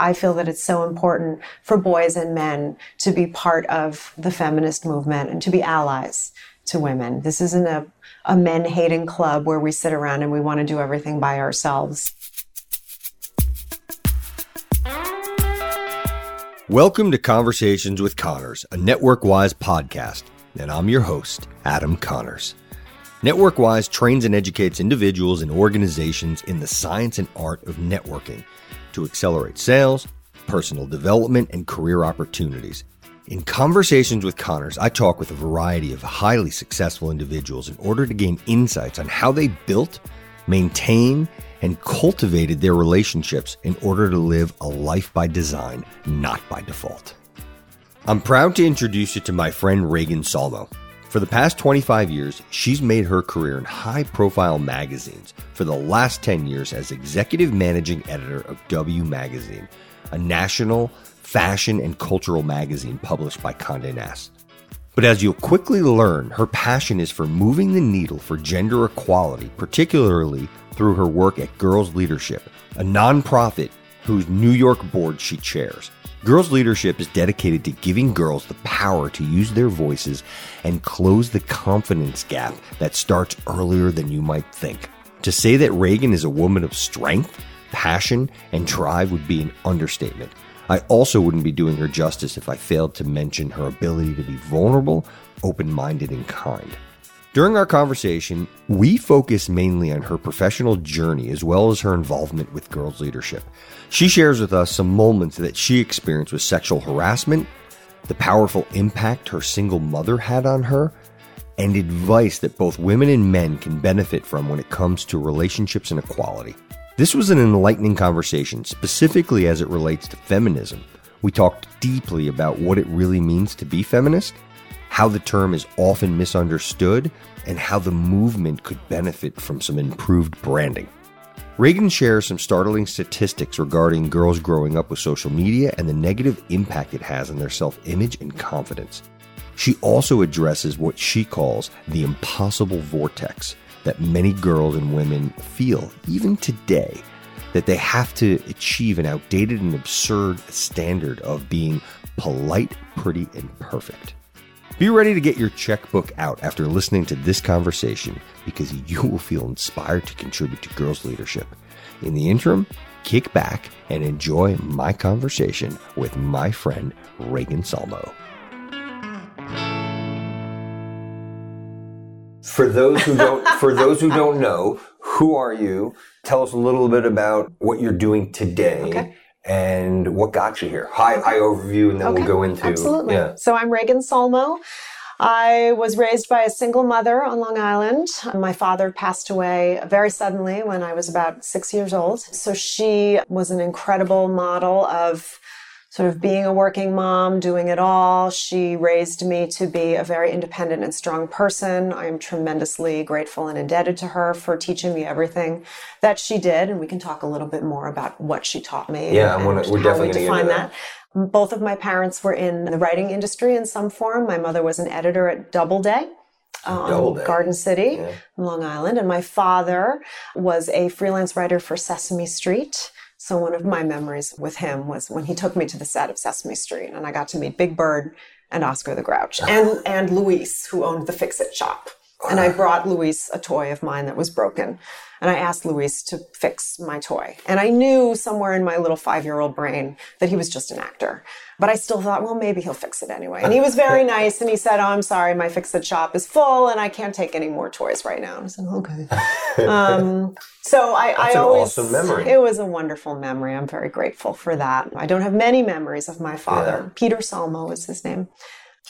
I feel that it's so important for boys and men to be part of the feminist movement and to be allies to women. This isn't a, a men hating club where we sit around and we want to do everything by ourselves. Welcome to Conversations with Connors, a NetworkWise podcast, and I'm your host, Adam Connors. NetworkWise trains and educates individuals and organizations in the science and art of networking to accelerate sales, personal development, and career opportunities. In Conversations with Connors, I talk with a variety of highly successful individuals in order to gain insights on how they built, maintained, and cultivated their relationships in order to live a life by design, not by default. I'm proud to introduce you to my friend Regan Solmo. For the past 25 years, she's made her career in high profile magazines, for the last 10 years as executive managing editor of W Magazine, a national fashion and cultural magazine published by Conde Nast. But as you'll quickly learn, her passion is for moving the needle for gender equality, particularly through her work at Girls Leadership, a nonprofit whose New York board she chairs. Girls Leadership is dedicated to giving girls the power to use their voices and close the confidence gap that starts earlier than you might think. To say that Regan is a woman of strength, passion, and drive would be an understatement. I also wouldn't be doing her justice if I failed to mention her ability to be vulnerable, open minded, and kind. During our conversation, we focus mainly on her professional journey as well as her involvement with girls' leadership. She shares with us some moments that she experienced with sexual harassment, the powerful impact her single mother had on her, and advice that both women and men can benefit from when it comes to relationships and equality. This was an enlightening conversation, specifically as it relates to feminism. We talked deeply about what it really means to be feminist how the term is often misunderstood, and how the movement could benefit from some improved branding. Regan shares some startling statistics regarding girls growing up with social media and the negative impact it has on their self image and confidence. She also addresses what she calls the impossible vortex that many girls and women feel, even today, that they have to achieve an outdated and absurd standard of being polite, pretty, and perfect. Be ready to get your checkbook out after listening to this conversation because you will feel inspired to contribute to girls' leadership. In the interim, kick back and enjoy my conversation with my friend Regan Solmo. For those who don't for those who don't know, who are you? Tell us a little bit about what you're doing today. Okay and what got you here? High, high overview, and then okay. we'll go into. Absolutely. Yeah. So I'm Regan Solmo. I was raised by a single mother on Long Island. My father passed away very suddenly when I was about six years old. So she was an incredible model of sort of being a working mom, doing it all. She raised me to be a very independent and strong person. I am tremendously grateful and indebted to her for teaching me everything that she did. And we can talk a little bit more about what she taught me. Yeah, and, wanna, we're definitely going to define that. that. Both of my parents were in the writing industry in some form. My mother was an editor at Doubleday. Um, Garden City, yeah. Long Island, and my father was a freelance writer for Sesame Street. So one of my memories with him was when he took me to the set of Sesame Street and I got to meet Big Bird and Oscar the Grouch and, and Luis, who owned the Fix It shop. And I brought Luis a toy of mine that was broken. And I asked Luis to fix my toy. And I knew somewhere in my little five year old brain that he was just an actor. But I still thought, well, maybe he'll fix it anyway. And he was very nice. And he said, oh, I'm sorry, my fix it shop is full and I can't take any more toys right now. And I said, okay. um, so I, That's I always, awesome memory. It was a wonderful memory. I'm very grateful for that. I don't have many memories of my father. Yeah. Peter Solmo is his name,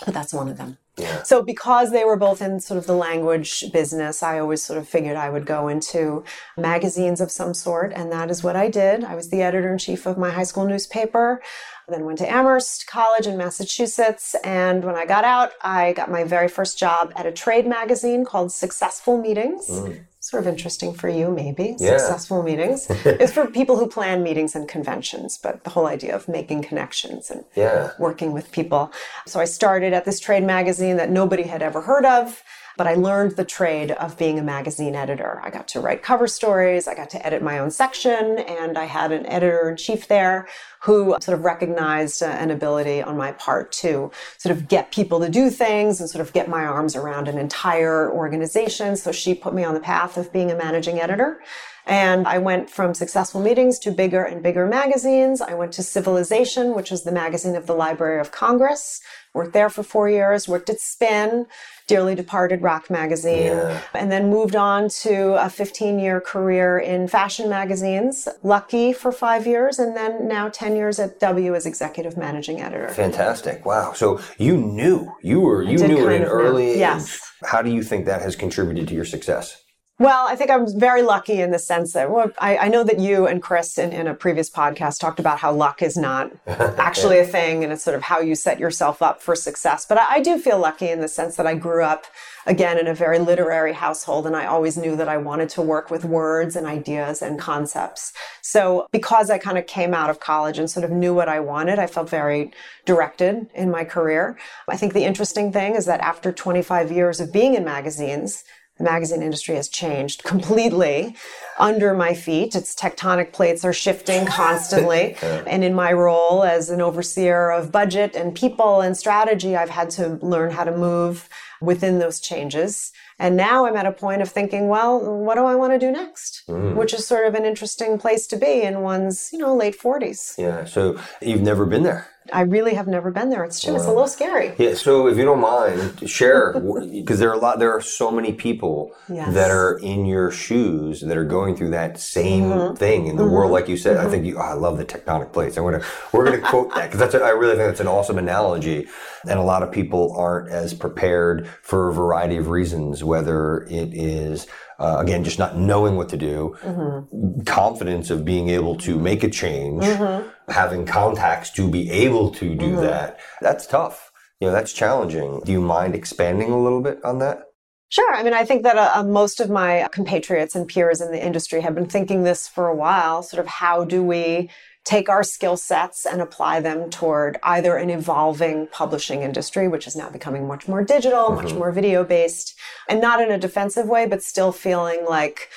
but that's one of them. Yeah. So because they were both in sort of the language business, I always sort of figured I would go into magazines of some sort. And that is what I did. I was the editor in chief of my high school newspaper then went to Amherst College in Massachusetts. And when I got out, I got my very first job at a trade magazine called Successful Meetings. Mm. Sort of interesting for you, maybe. Yeah. Successful Meetings. it's for people who plan meetings and conventions, but the whole idea of making connections and yeah. working with people. So I started at this trade magazine that nobody had ever heard of but I learned the trade of being a magazine editor. I got to write cover stories, I got to edit my own section, and I had an editor in chief there who sort of recognized uh, an ability on my part to sort of get people to do things and sort of get my arms around an entire organization. So she put me on the path of being a managing editor. And I went from successful meetings to bigger and bigger magazines. I went to Civilization, which was the magazine of the Library of Congress. Worked there for four years, worked at Spin, dearly departed rock magazine, yeah. and then moved on to a 15 year career in fashion magazines, Lucky for five years, and then now 10 years at W as executive managing editor. Fantastic. Wow. So you knew, you were, you knew at an early age. Yes. How do you think that has contributed to your success? Well, I think I'm very lucky in the sense that well, I, I, know that you and Chris in, in, a previous podcast talked about how luck is not actually a thing and it's sort of how you set yourself up for success. But I, I do feel lucky in the sense that I grew up again in a very literary household and I always knew that I wanted to work with words and ideas and concepts. So because I kind of came out of college and sort of knew what I wanted, I felt very directed in my career. I think the interesting thing is that after 25 years of being in magazines, the magazine industry has changed completely under my feet. Its tectonic plates are shifting constantly. and in my role as an overseer of budget and people and strategy, I've had to learn how to move within those changes. And now I'm at a point of thinking, well, what do I want to do next? Mm. Which is sort of an interesting place to be in one's, you know, late 40s. Yeah. So you've never been there. I really have never been there. It's true. Wow. It's a little scary. Yeah. So if you don't mind, share because there are a lot. There are so many people yes. that are in your shoes that are going through that same mm-hmm. thing in the mm-hmm. world. Like you said, mm-hmm. I think you. Oh, I love the tectonic plates. I'm gonna. We're gonna quote that because that's. A, I really think that's an awesome analogy. And a lot of people aren't as prepared for a variety of reasons. Whether it is uh, again, just not knowing what to do, mm-hmm. confidence of being able to make a change, mm-hmm. Having contacts to be able to do mm-hmm. that. That's tough. You know, that's challenging. Do you mind expanding a little bit on that? Sure. I mean, I think that uh, uh, most of my compatriots and peers in the industry have been thinking this for a while. Sort of how do we take our skill sets and apply them toward either an evolving publishing industry, which is now becoming much more digital, mm-hmm. much more video based, and not in a defensive way, but still feeling like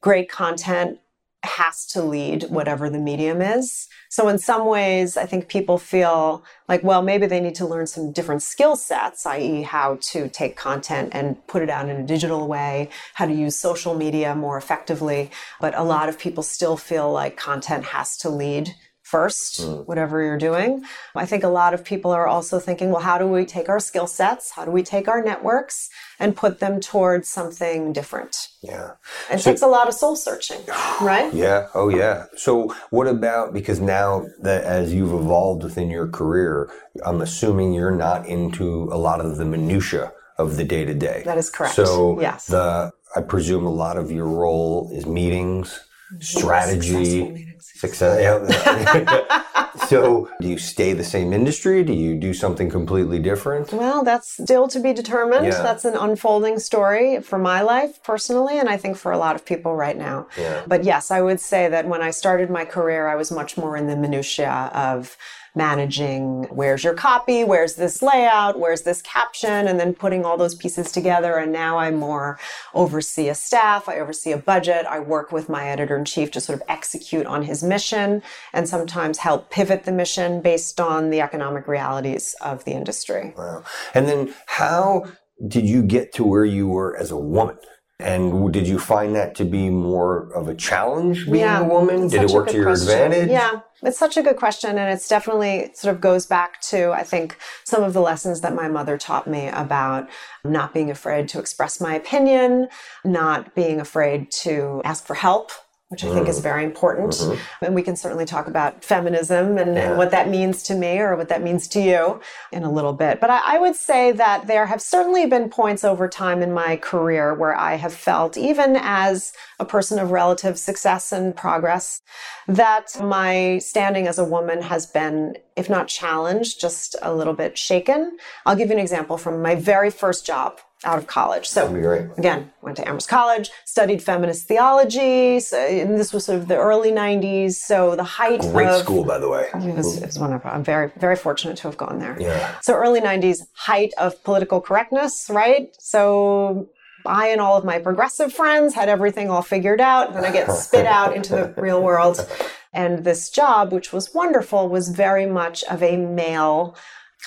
great content has to lead whatever the medium is. So in some ways, I think people feel like, well, maybe they need to learn some different skill sets, i.e. how to take content and put it out in a digital way, how to use social media more effectively. But a lot of people still feel like content has to lead first, mm. whatever you're doing. I think a lot of people are also thinking, well, how do we take our skill sets? How do we take our networks and put them towards something different? Yeah. It so, takes a lot of soul searching, right? Yeah. Oh, yeah. So, what about because now that as you've evolved within your career, I'm assuming you're not into a lot of the minutia of the day to day. That is correct. So, yes. the I presume a lot of your role is meetings, strategy, success. Yeah. so, do you stay the same industry? Do you do something completely different? Well, that's still to be determined. Yeah. That's an unfolding story for my life personally, and I think for a lot of people right now. Yeah. But yes, I would say that when I started my career, I was much more in the minutia of managing where's your copy, where's this layout, where's this caption, and then putting all those pieces together. And now I more oversee a staff, I oversee a budget, I work with my editor in chief to sort of execute on his mission and sometimes help pivot the mission based on the economic realities of the industry. Wow. And then how did you get to where you were as a woman? And did you find that to be more of a challenge being yeah, a woman? Did it work to your question. advantage? Yeah, it's such a good question. And it's definitely sort of goes back to, I think, some of the lessons that my mother taught me about not being afraid to express my opinion, not being afraid to ask for help which I think is mm. very important. Mm-hmm. And we can certainly talk about feminism and, yeah. and, what that means to me or what that means to you in a little bit. But I, I, would say that there have certainly been points over time in my career where I have felt, even as a person of relative success and progress, that my standing as a woman has been, if not challenged, just a little bit shaken. I'll give you an example from my very first job out of college. So again, went to Amherst College, studied feminist theology. So, and this was sort of the early '90s. So the height great of school, by the way. It was, it was wonderful. I'm very very fortunate to have gone there. Yeah. So early '90s, height of political correctness, right? So I and all of my progressive friends had everything all figured out. Then I get spit out into the real world And this job, which was wonderful, was very much of a male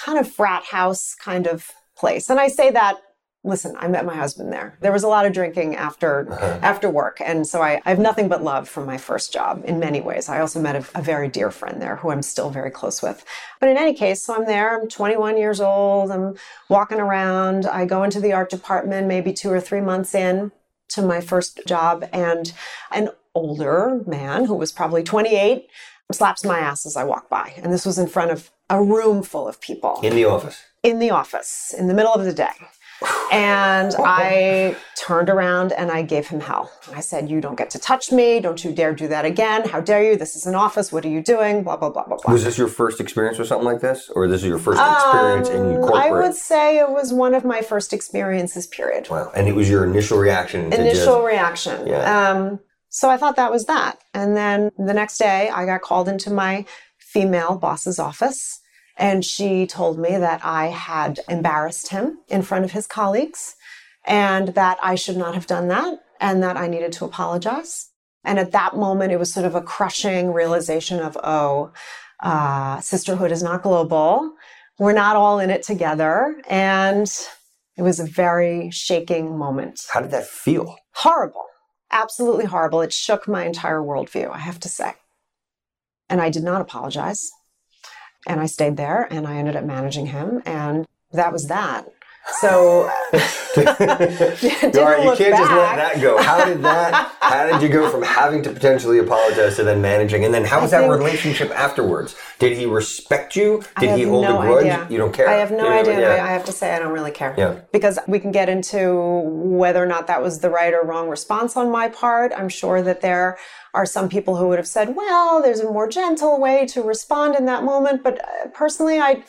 kind of frat house kind of place. And I say that listen i met my husband there. There was a lot of drinking after uh-huh. after work. And so I, I, have nothing but love from my first job in many ways. I also met a, a, very dear friend there who i'm still very close with. But in any case so i'm there. I'm 21 years old. I'm walking around. I go into the art department maybe two or three months in to my first job. And an older man who was probably 28 slaps my ass as i walk by. And this was in front of a room full of people. In the office? In the office in the middle of the day and I turned around and I gave him hell. I said, You don't get to touch me. Don't you dare do that again. How dare you? This is an office. What are you doing? Blah, blah, blah, blah, blah. Was this your first experience with something like this? Or this is your first experience um, in corporate? I would say it was one of my first experiences, period. Wow. And it was your initial reaction? Initial just, reaction. Yeah. Um, so I thought that was that. And then the next day, I got called into my female boss's office and she told me that I had embarrassed him in front of his colleagues and that I should not have done that and that I needed to apologize. And at that moment, it was sort of a crushing realization of, oh, uh, sisterhood is not global. We're not all in it together. And it was a very shaking moment. How did that feel? Horrible. Absolutely horrible. It shook my entire worldview, I have to say. And I did not apologize. And I stayed there and I ended up managing him. And that was that. So you can't back. just let that go. How did that? How did you go from having to potentially apologize to then managing, and then how was that relationship afterwards? Did he respect you? Did he hold no a grudge? Idea. You don't care. I have no idea. Yeah. I have to say I don't really care. Yeah. Because we can get into whether or not that was the right or wrong response on my part. I'm sure that there are some people who would have said, well, there's a more gentle way to respond in that moment. But uh, personally, I,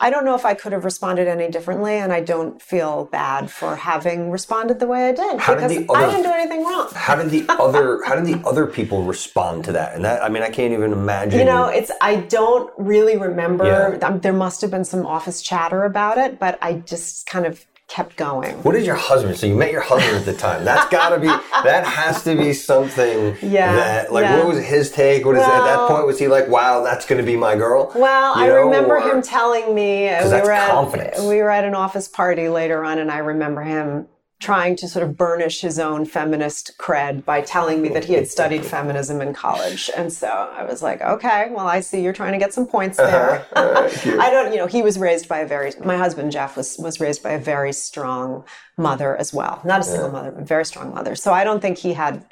I don't know if I could have responded any differently, and I don't feel bad for having responded the way I did how because did other, I didn't do anything wrong. How did the other How did the other people respond to that? And that I mean, I can't even imagine. You know, it's I don't really remember. Yeah. Um, there must have been some office chatter about it, but I just kind of kept going. What is your husband? So you met your husband at the time. That's got to be that has to be something. Yeah. That like yeah. what was his take? What is well, at that point? Was he like, "Wow, that's going to be my girl"? Well, you I know, remember or, him telling me uh, we were at confidence. we were at an office party later on, and I remember him trying to sort of burnish his own feminist cred by telling me that he had studied feminism in college. And so I was like, okay, well, I see you're trying to get some points there. I don't, you know, he was raised by a very, my husband, Jeff, was, was raised by a very strong mother as well. Not a single yeah. mother, but very strong mother. So I don't think he had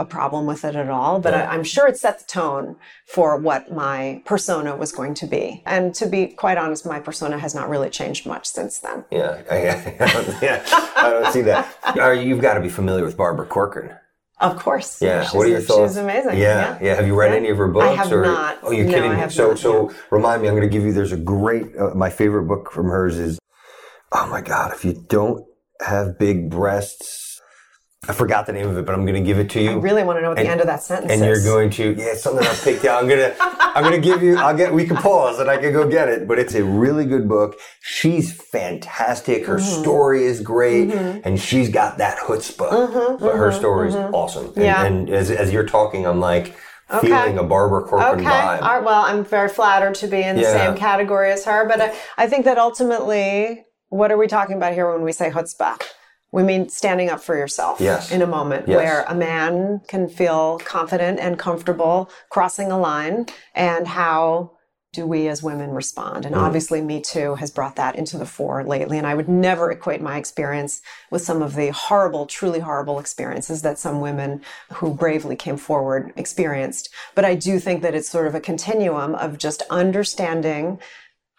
a problem with it at all, but yeah. I, am sure it set the tone for what my persona was going to be. And to be quite honest, my persona has not really changed much since then. Yeah, I, I, yeah, I don't see that. You've got to be familiar with Barbara Corcoran. Of course. Yeah. She's, what are your thoughts? She's amazing. Yeah. Yeah. yeah. Have you read yeah. any of her books? I have or, not. Oh, you're no, kidding me. So, not, so yeah. remind me. I'm going to give you. There's a great. Uh, my favorite book from hers is. Oh my God! If you don't have big breasts, I forgot the name of it, but I'm going to give it to you. I really want to know what and, the end of that sentence and is. you're going to, yeah, something I picked out. I'm going to, I'm going to give you, I'll get, we can pause and I can go get it, but it's a really good book. She's fantastic. Her mm-hmm. story is great mm-hmm. and she's got that chutzpah, mm-hmm, but her mm-hmm, story is mm-hmm. awesome. And, yeah. and as, as you're talking, I'm like, Okay. feeling a Barbara Corcoran okay. vibe. Right. Well, I'm very flattered to be in the yeah. same category as her, but I, I think that ultimately, what are we talking about here when we say chutzpah? We mean standing up for yourself yes. in a moment yes. where a man can feel confident and comfortable crossing a line and how do we as women respond? And mm. obviously, Me Too has brought that into the fore lately. And I would never equate my experience with some of the horrible, truly horrible experiences that some women who bravely came forward experienced. But I do think that it's sort of a continuum of just understanding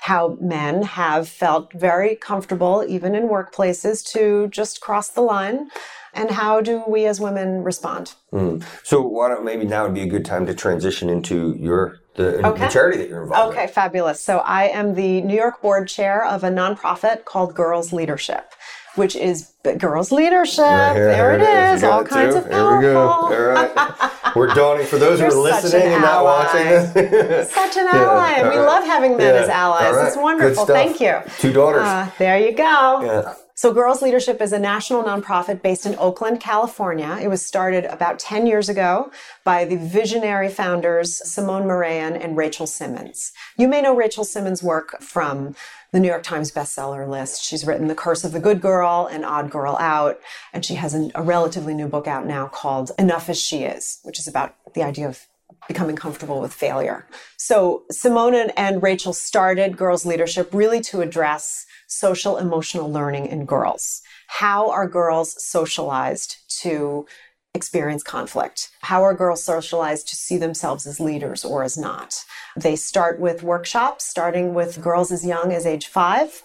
how men have felt very comfortable, even in workplaces, to just cross the line. And how do we as women respond? Mm. So, why don't maybe now would be a good time to transition into your the, okay. the charity that you're involved okay, in. fabulous. So, I am the New York board chair of a nonprofit called Girls Leadership which is girls leadership. Right here, there it is. is. All kinds of powerful. Here we go. All right. We're donning for those who are listening and not watching this. such an ally. Yeah, we right. love having men yeah. as allies. Right. It's wonderful. Thank you. Two daughters. Uh, there you go. Yeah. So, Girls Leadership is a national nonprofit based in Oakland, California. It was started about 10 years ago by the visionary founders Simone Marean and Rachel Simmons. You may know Rachel Simmons' work from the New York Times bestseller list. She's written The Curse of the Good Girl and Odd Girl Out, and she has an, a relatively new book out now called Enough as She Is, which is about the idea of becoming comfortable with failure. So Simone and Rachel started Girls Leadership really to address social emotional learning in girls. How are girls socialized to experience conflict? How are girls socialized to see themselves as leaders or as not? They start with workshops, starting with girls as young as age five.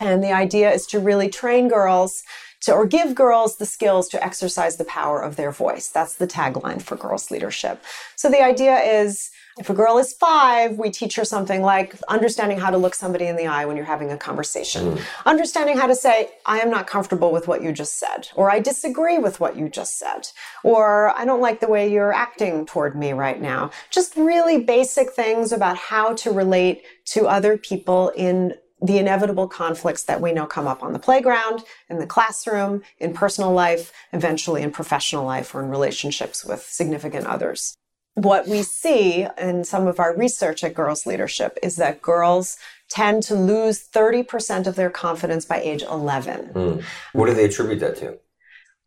And the idea is to really train girls to, or give girls the skills to exercise the power of their voice. That's the tagline for girls leadership. So the idea is if a girl is five, we teach her something like understanding how to look somebody in the eye when you're having a conversation, mm. understanding how to say, I am not comfortable with what you just said, or I disagree with what you just said, or I don't like the way you're acting toward me right now. Just really basic things about how to relate to other people in the inevitable conflicts that we know come up on the playground, in the classroom, in personal life, eventually in professional life or in relationships with significant others what we see in some of our research at Girls Leadership is that girls tend to lose 30% of their confidence by age 11. Mm. What do they attribute that to?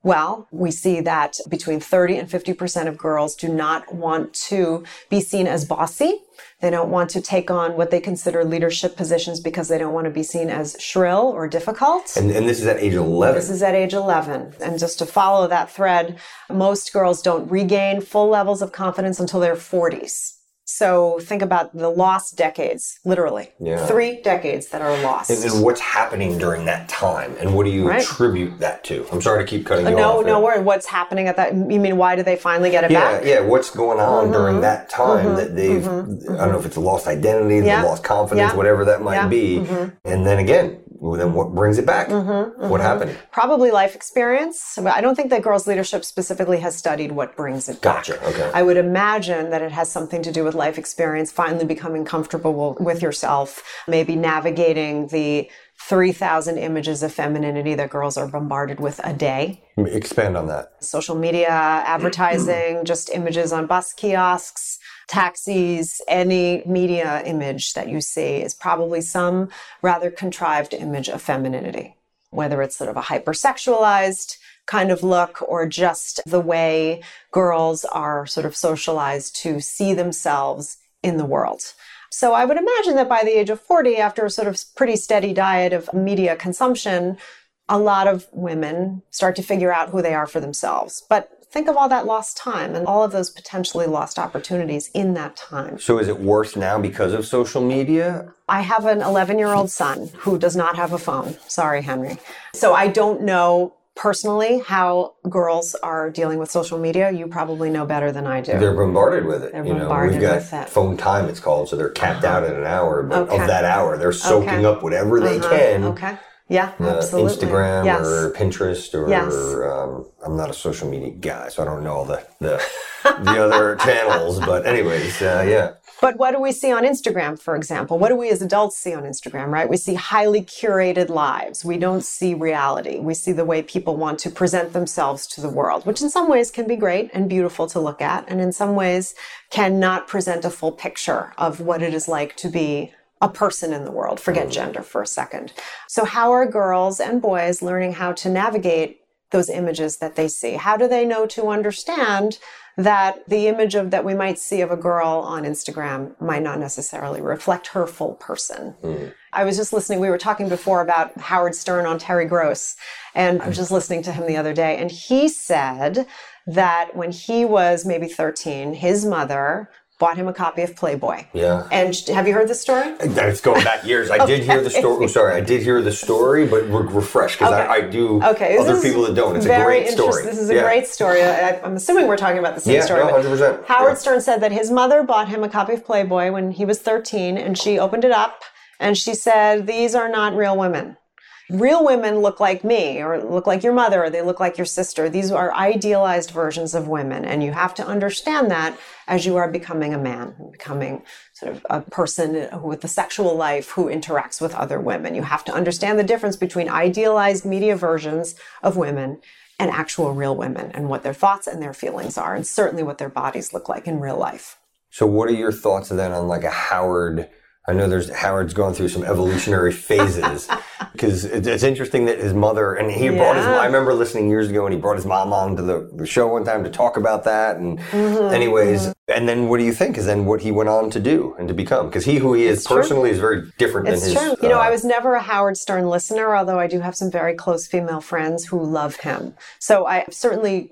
Well, we see that between 30 and 50% of girls do not want to be seen as bossy. They don't want to take on what they consider leadership positions because they don't want to be seen as shrill or difficult. And, and this is at age 11? This is at age 11. And just to follow that thread, most girls don't regain full levels of confidence until their 40s. So think about the lost decades, literally. Yeah. Three decades that are lost. And, and what's happening during that time? And what do you right. attribute that to? I'm sorry to keep cutting you no, off. No, no, what's happening at that? You mean, why do they finally get it yeah, back? Yeah, what's going on mm-hmm. during that time mm-hmm. that they've, mm-hmm. I don't know if it's a lost identity, yeah. lost confidence, yeah. whatever that might be. Mm-hmm. And then again, well, then what brings it back? Mm-hmm, mm-hmm. What happened? Probably life experience. I don't think that girls' leadership specifically has studied what brings it gotcha. back. Okay. I would imagine that it has something to do with life experience, finally becoming comfortable with yourself, maybe navigating the 3,000 images of femininity that girls are bombarded with a day. Expand on that. Social media, advertising, just images on bus kiosks taxis, any media image that you see is probably some rather contrived image of femininity, whether it's sort of a hypersexualized kind of look or just the way girls are sort of socialized to see themselves in the world. So I would imagine that by the age of 40, after a sort of pretty steady diet of media consumption, a lot of women start to figure out who they are for themselves. But think of all that lost time and all of those potentially lost opportunities in that time. So is it worse now because of social media? I have an 11 year old son who does not have a phone. Sorry, Henry. So I don't know personally how girls are dealing with social media. You probably know better than I do. They're bombarded with it. They're you bombarded know, we've got phone time, it's called. So they're capped uh-huh. out in an hour. But okay. of that hour, they're soaking okay. up whatever they uh-huh. can. Okay yeah, uh, absolutely. Instagram yes. or Pinterest or yes. um, I'm not a social media guy, so I don't know all the the, the other channels. But anyways, uh, yeah. But what do we see on Instagram, for example? What do we as adults see on Instagram, right? We see highly curated lives. We don't see reality. We see the way people want to present themselves to the world, which in some ways can be great and beautiful to look at, and in some ways cannot present a full picture of what it is like to be a person in the world. Forget mm. gender for a second. So, how are girls and boys learning how to navigate those images that they see? How do they know to understand that the image of that we might see of a girl on Instagram might not necessarily reflect her full person? Mm. I was just listening. We were talking before about Howard Stern on Terry Gross, and I was just listening to him the other day, and he said that when he was maybe 13, his mother bought him a copy of Playboy. Yeah. And have you heard the story? It's going back years. I okay. did hear the story. Oh, sorry, I did hear the story, but we're refreshed because okay. I, I, do okay. other people that don't. It's a great story. This is a yeah. great story. I, am assuming we're talking about the same yeah, story. Yeah, no, 100%. Howard yeah. Stern said that his mother bought him a copy of Playboy when he was 13, and she opened it up and she said, These are not real women real women look like me or look like your mother or they look like your sister. These are idealized versions of women. And you have to understand that as you are becoming a man, becoming sort of a person with a sexual life who interacts with other women. You have to understand the difference between idealized media versions of women and actual real women and what their thoughts and their feelings are, and certainly what their bodies look like in real life. So, what are your thoughts then on like a Howard? I know there's Howard's going through some evolutionary phases because it's, it's, interesting that his mother and he yeah. brought his. I remember listening years ago and he brought his mom on to the, the show one time to talk about that. And mm-hmm, anyways, mm-hmm. and then what do you think is then what he went on to do and to become? Because he who he is it's personally true. is very different it's than his. True. You know, uh, I was never a Howard Stern listener, although I do have some very close female friends who love him. So I certainly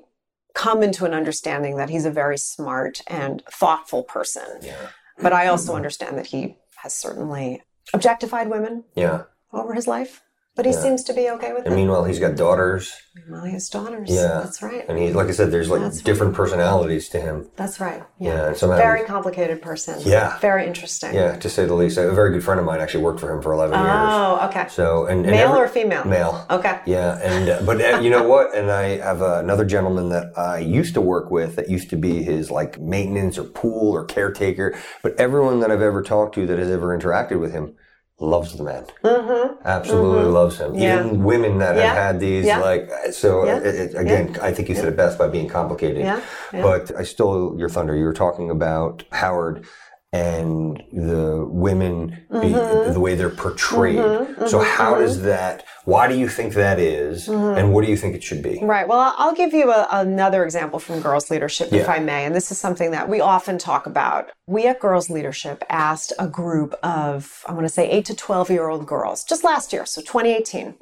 come into an understanding that he's a very smart and thoughtful person. Yeah. But I also understand that he has certainly objectified women yeah. over his life. But he yeah. seems to be okay with it. and meanwhile, he's got daughters. Meanwhile, he has daughters. Yeah, that's right. And he, like I said, there's like that's different right. personalities to him. That's right. Yeah, yeah somehow very complicated person. Yeah, very interesting. Yeah, to say the least. A very good friend of mine actually worked for him for 11 oh, years. Oh, okay. So and, and male every, or female? Male. Okay. Yeah, and uh, but uh, you know what? And I have uh, another gentleman that I used to work with that used to be his like maintenance or pool or caretaker. But everyone that I've ever talked to that has ever interacted with him loves the man. Mm-hmm. Absolutely mm-hmm. loves him. Yeah. Even women that yeah. have had these, yeah. like, so it, it, again, I think you said it best by being complicated. But I stole your thunder. You were talking about Howard and the women mm-hmm. the way they're portrayed. Mm-hmm, so mm-hmm, how does mm-hmm. that why do you think that is, mm-hmm. and what do you think it should be? Right. Well, I'll give you a, another example from girls leadership yeah. if I may, and this is something that we often talk about. We at Girls Leadership asked a group of I'm going to say 8 to 12 year old girls just last year, so 2018.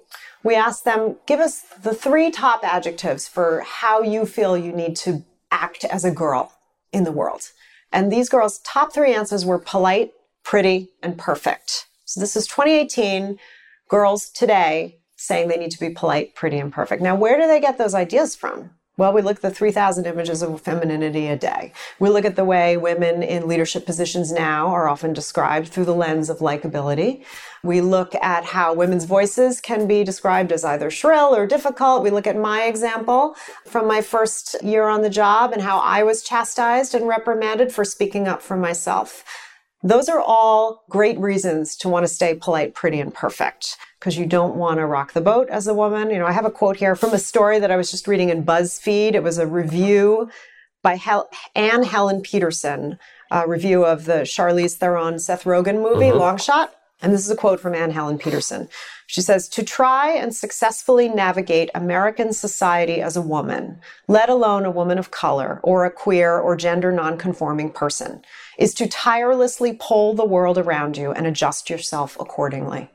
We asked them give us the three top adjectives for how you feel you need to act as a girl in the world. And these girls' top three answers were polite, pretty, and perfect. So this is 2018. Girls today saying they need to be polite, pretty, and perfect. Now, where do they get those ideas from? Well, we look at the 3,000 images of femininity a day. We look at the way women in leadership positions now are often described through the lens of likability. We look at how women's voices can be described as either shrill or difficult. We look at my example from my first year on the job and how I was chastised and reprimanded for speaking up for myself. Those are all great reasons to want to stay polite, pretty, and perfect because you don't want to rock the boat as a woman. You know, I have a quote here from a story that I was just reading in BuzzFeed. It was a review by Hel- Anne Helen Petersen, a review of the Charlize Theron Seth Rogen movie, mm-hmm. Long Shot. And this is a quote from Anne Helen Petersen. She says, To try and successfully navigate American society as a woman, let alone a woman of color or a queer or gender nonconforming person, is to tirelessly pull the world around you and adjust yourself accordingly.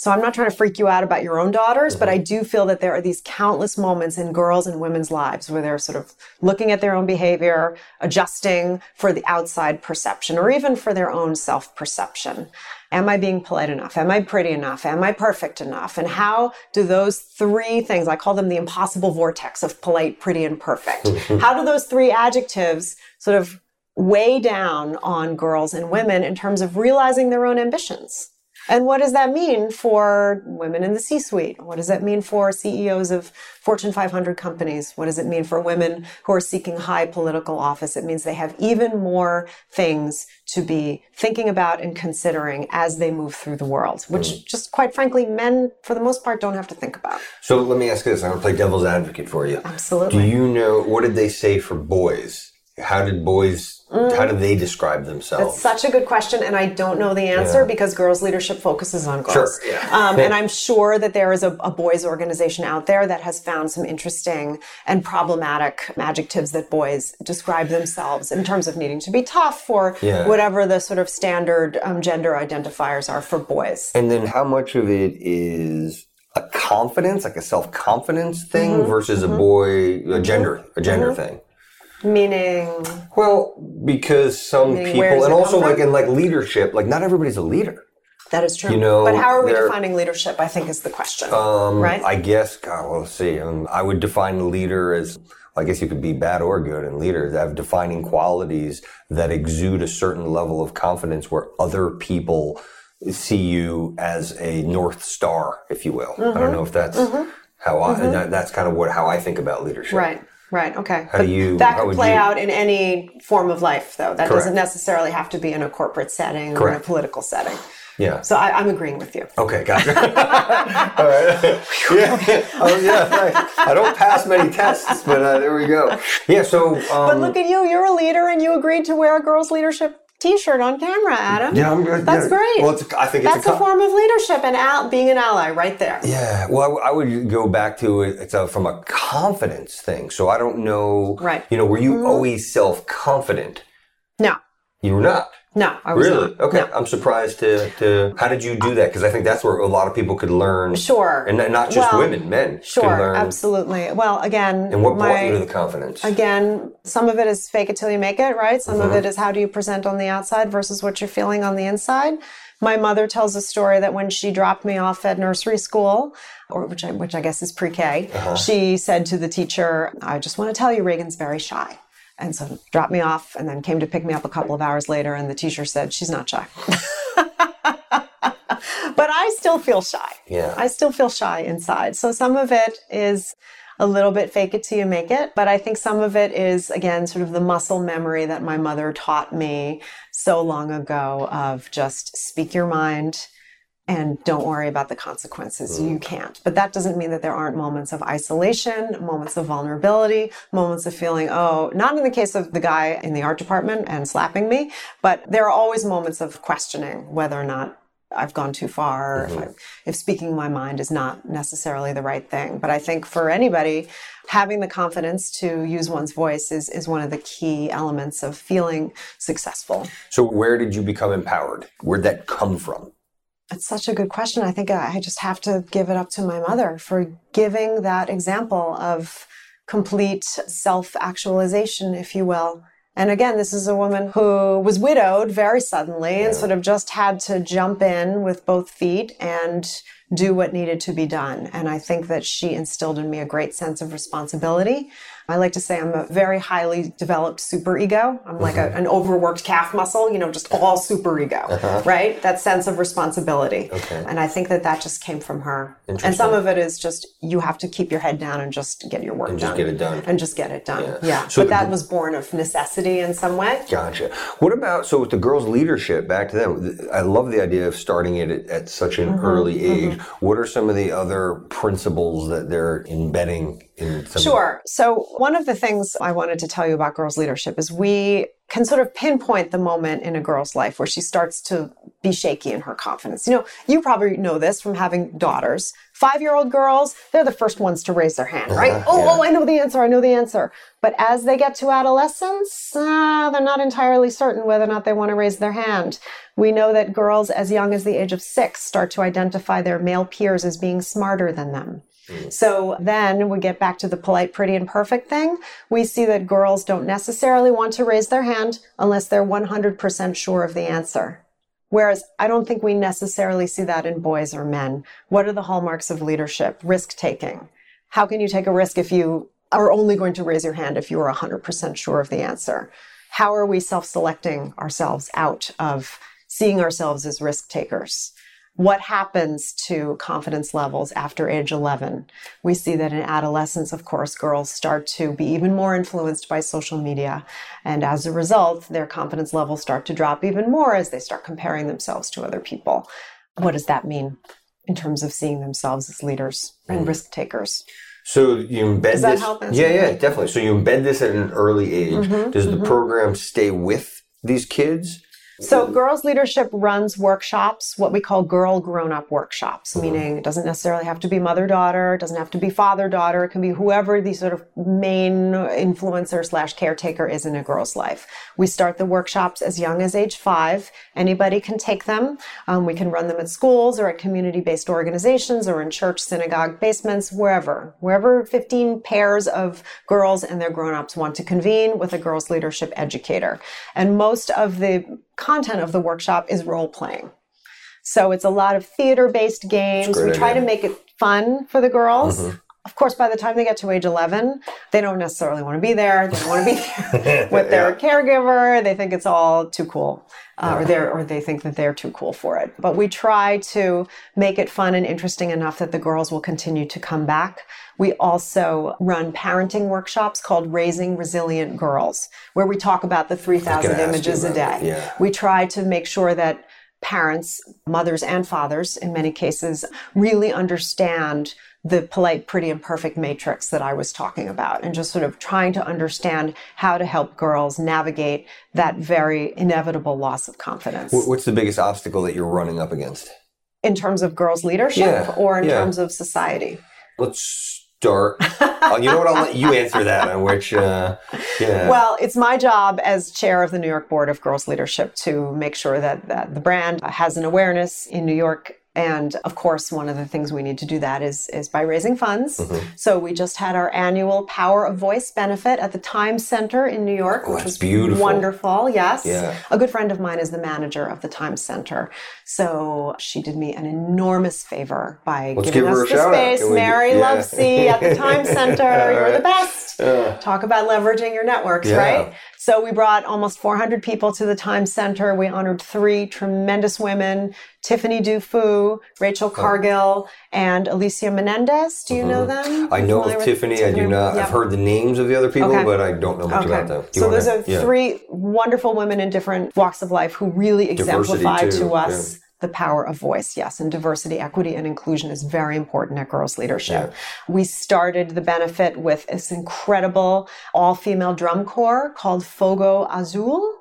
So I'm not trying to freak you out about your own daughters, mm-hmm. but I do feel that there are these countless moments in girls and women's lives where they're sort of looking at their own behavior, adjusting for the outside perception or even for their own self perception. Am I being polite enough? Am I pretty enough? Am I perfect enough? And how do those three things, I call them the impossible vortex of polite, pretty, and perfect. how do those three adjectives sort of weigh down on girls and women in terms of realizing their own ambitions? And what does that mean for women in the C suite? What does that mean for CEOs of Fortune 500 companies? What does it mean for women who are seeking high political office? It means they have even more things to be thinking about and considering as they move through the world, which mm. just quite frankly, men, for the most part, don't have to think about. So let me ask you this I'm going to play devil's advocate for you. Absolutely. Do you know what did they say for boys? How did boys Mm. How do they describe themselves? That's such a good question, and I don't know the answer yeah. because girls' leadership focuses on girls. Sure, yeah. um, and I'm sure that there is a, a, boys' organization out there that has found some interesting and problematic adjectives that boys describe themselves in terms of needing to be tough or yeah. whatever the sort of standard um, gender identifiers are for boys. And then how much of it is a confidence, like a self confidence thing, mm-hmm. versus mm-hmm. a boy, a gender, a gender mm-hmm. thing? Meaning, well, because some people, and also like in like leadership, like not everybody's a leader. That is true. You know, but how are we defining leadership? I think is the question. Um, right? I guess. God, well, let's see. Um, I would define a leader as. I guess you could be bad or good in leaders have defining qualities that exude a certain level of confidence where other people see you as a north star, if you will. Mm-hmm. I don't mm-hmm. know if that's mm-hmm. how I. Mm-hmm. That, that's kind of what how I think about leadership. Right. Right. Okay. How do you? That could play you- out in any form of life, though. That Correct. doesn't necessarily have to be in a corporate setting or in a political setting. Yeah. So I, I'm agreeing with you. Okay, gotcha. All right. Yeah. Oh, yeah. I don't pass many tests, but uh, there we go. Yeah. So. Um, But look at you. You're a leader, and you agreed to wear a girls' leadership T-shirt on camera, Adam. Yeah, I'm good. That's yeah. great. Well, it's, I think it's That's a, a form of leadership and al- being an ally, right there. Yeah, well, I w- I, would go back to it. It's a, from a confidence thing. So I don't know. Right. You know, were Mm-hmm. you always self confident? No, You were not. No, I was Really? not. Okay. No. I'm surprised to, to. How did you do that? Because I think that's where a lot of people could learn. Sure. And not- just Well, women, men Sure, absolutely. Well, again, And what brought my, you to the confidence? again, some of it is fake it till you make it, right? Some Mm-hmm. of it is how do you present on the outside versus what you're feeling on the inside. My mother tells a story that when she dropped me off at nursery school, or which I, which I guess is pre-K, Uh-huh. she said to the teacher, "I just want to tell you, Regan's very shy." And so dropped me off, and then came to pick me up a couple of hours later, and the teacher said, "She's not shy." but I still feel shy. Yeah. I still feel shy inside. So some of it is a little bit fake it till you make it. But I think some of it is, again, sort of the muscle memory that my mother taught me so long ago of just speak your mind and don't worry about the consequences. You mm. can't. But that doesn't mean that there aren't moments of isolation, moments of vulnerability, moments of feeling, oh, not in the case of the guy in the art department and slapping me, but there are always moments of questioning whether or not I've gone too far, or if, mm-hmm. I, if speaking my mind is not necessarily the right thing. But I think for anybody, having the confidence to use one's voice is, is one of the key elements of feeling successful. so where did you become empowered? Where'd that come from? It's such a good question. I think I just have to give it up to my mother for giving that example of complete self actualization, if you will. And again, this is a woman who was widowed very suddenly and sort of just had to jump in with both feet and do what needed to be done. And I think that she instilled in me a great sense of responsibility. I like to say I'm a very highly developed super ego. I'm like a, mm-hmm. an overworked calf muscle, you know, just all super ego, uh-huh. right? That sense of responsibility. Okay. And I think that that just came from her. And some of it is just you have to keep your head down and just get your work And done. just get it done. And just get it done. Yeah. Yeah. So but that was born of necessity in some way. Gotcha. What about so with the girls' leadership? Back to them. I love the idea of starting it at, at such an Mm-hmm, early mm-hmm. age. What are some of the other principles that they're embedding Sure. So, one of the things I wanted to tell you about girls' leadership is we can sort of pinpoint the moment in a girl's life where she starts to be shaky in her confidence. You know, you probably know this from having daughters. Five year old girls, they're the first ones to raise their hand, right? Uh-huh, oh, yeah. oh, I know the answer. I know the answer. But as they get to adolescence, uh, they're not entirely certain whether or not they want to raise their hand. We know that girls as young as the age of six start to identify their male peers as being smarter than them. Mm. So then we get back to the polite, pretty, and perfect thing. We see that girls don't necessarily want to raise their hand unless they're 100% sure of the answer. Whereas I don't think we necessarily see that in boys or men. What are the hallmarks of leadership? Risk taking. How can you take a risk if you are only going to raise your hand if you are 100% sure of the answer? How are we self selecting ourselves out of seeing ourselves as risk takers? What happens to confidence levels after age 11? We see that in adolescence, of course, girls start to be even more influenced by social media. And as a result, their confidence levels start to drop even more as they start comparing themselves to other people. What does that mean in terms of seeing themselves as leaders and risk takers? So you embed Does that this. help yeah, yeah, definitely. So you embed this at an early age. Mm-hmm, Does the program stay with these kids? So, Girls Leadership runs workshops, what we call girl grown up workshops, meaning it doesn't necessarily have to be mother daughter, it doesn't have to be father daughter, it can be whoever the sort of main influencer slash caretaker is in a girl's life. We start the workshops as young as age five. Anybody can take them. Um, we can run them at schools or at community based organizations or in church, synagogue basements, wherever. Wherever 15 pairs of girls and their grown ups want to convene with a girls leadership educator. And most of the content of the workshop is role playing. So it's a lot of theater based games. We try idea. to make it fun for the girls. of course, by the time they get to age 11, they don't necessarily want to be there. They don't want to be there with their yeah. caregiver. They think it's all too cool, uh, or they or they think that they're too cool for it. But we try to make it fun and interesting enough that the girls will continue to come back. We also run parenting workshops called Raising Resilient Girls, where we talk about the 3,000 images a day. Yeah. We try to make sure that parents, mothers and fathers in many cases, really understand the polite, pretty, and perfect matrix that I was talking about, and just sort of trying to understand how to help girls navigate that very inevitable loss of confidence. What's the biggest obstacle that you're running up against? In terms of girls' leadership yeah, or in yeah. terms of society? Let's start. uh, you know what? I'll let you answer that. On which, uh, yeah. Well, it's my job as chair of the New York Board of Girls Leadership to make sure that, that the brand has an awareness in New York and of course, one of the things we need to do that is, is by raising funds. Mm-hmm. So we just had our annual Power of Voice benefit at the Times Center in New York, oh, which was beautiful. wonderful. Yes. Yeah. A good friend of mine is the manager of the Times Center. So she did me an enormous favor by Let's giving us the space. Mary yeah. Lovesey at the Times Center. You're the best. Talk about leveraging your networks, yeah. right? So we brought almost 400 people to the Times Center. We honored three tremendous women, Tiffany Dufu, Rachel oh. Cargle, and Alicia Menendez. Do you mm-hmm. know them? I know of Tiffany. Tiffany. I do not. Yep. I've heard the names of the other people, okay. but I don't know much okay. about them. So those are yeah. three wonderful women in different walks of life who really exemplify to us. Yeah the power of voice. Yes, and diversity, equity, and inclusion is very important at Girls Leadership. Yeah. We started the benefit with this incredible all female drum corps called Fogo Azul.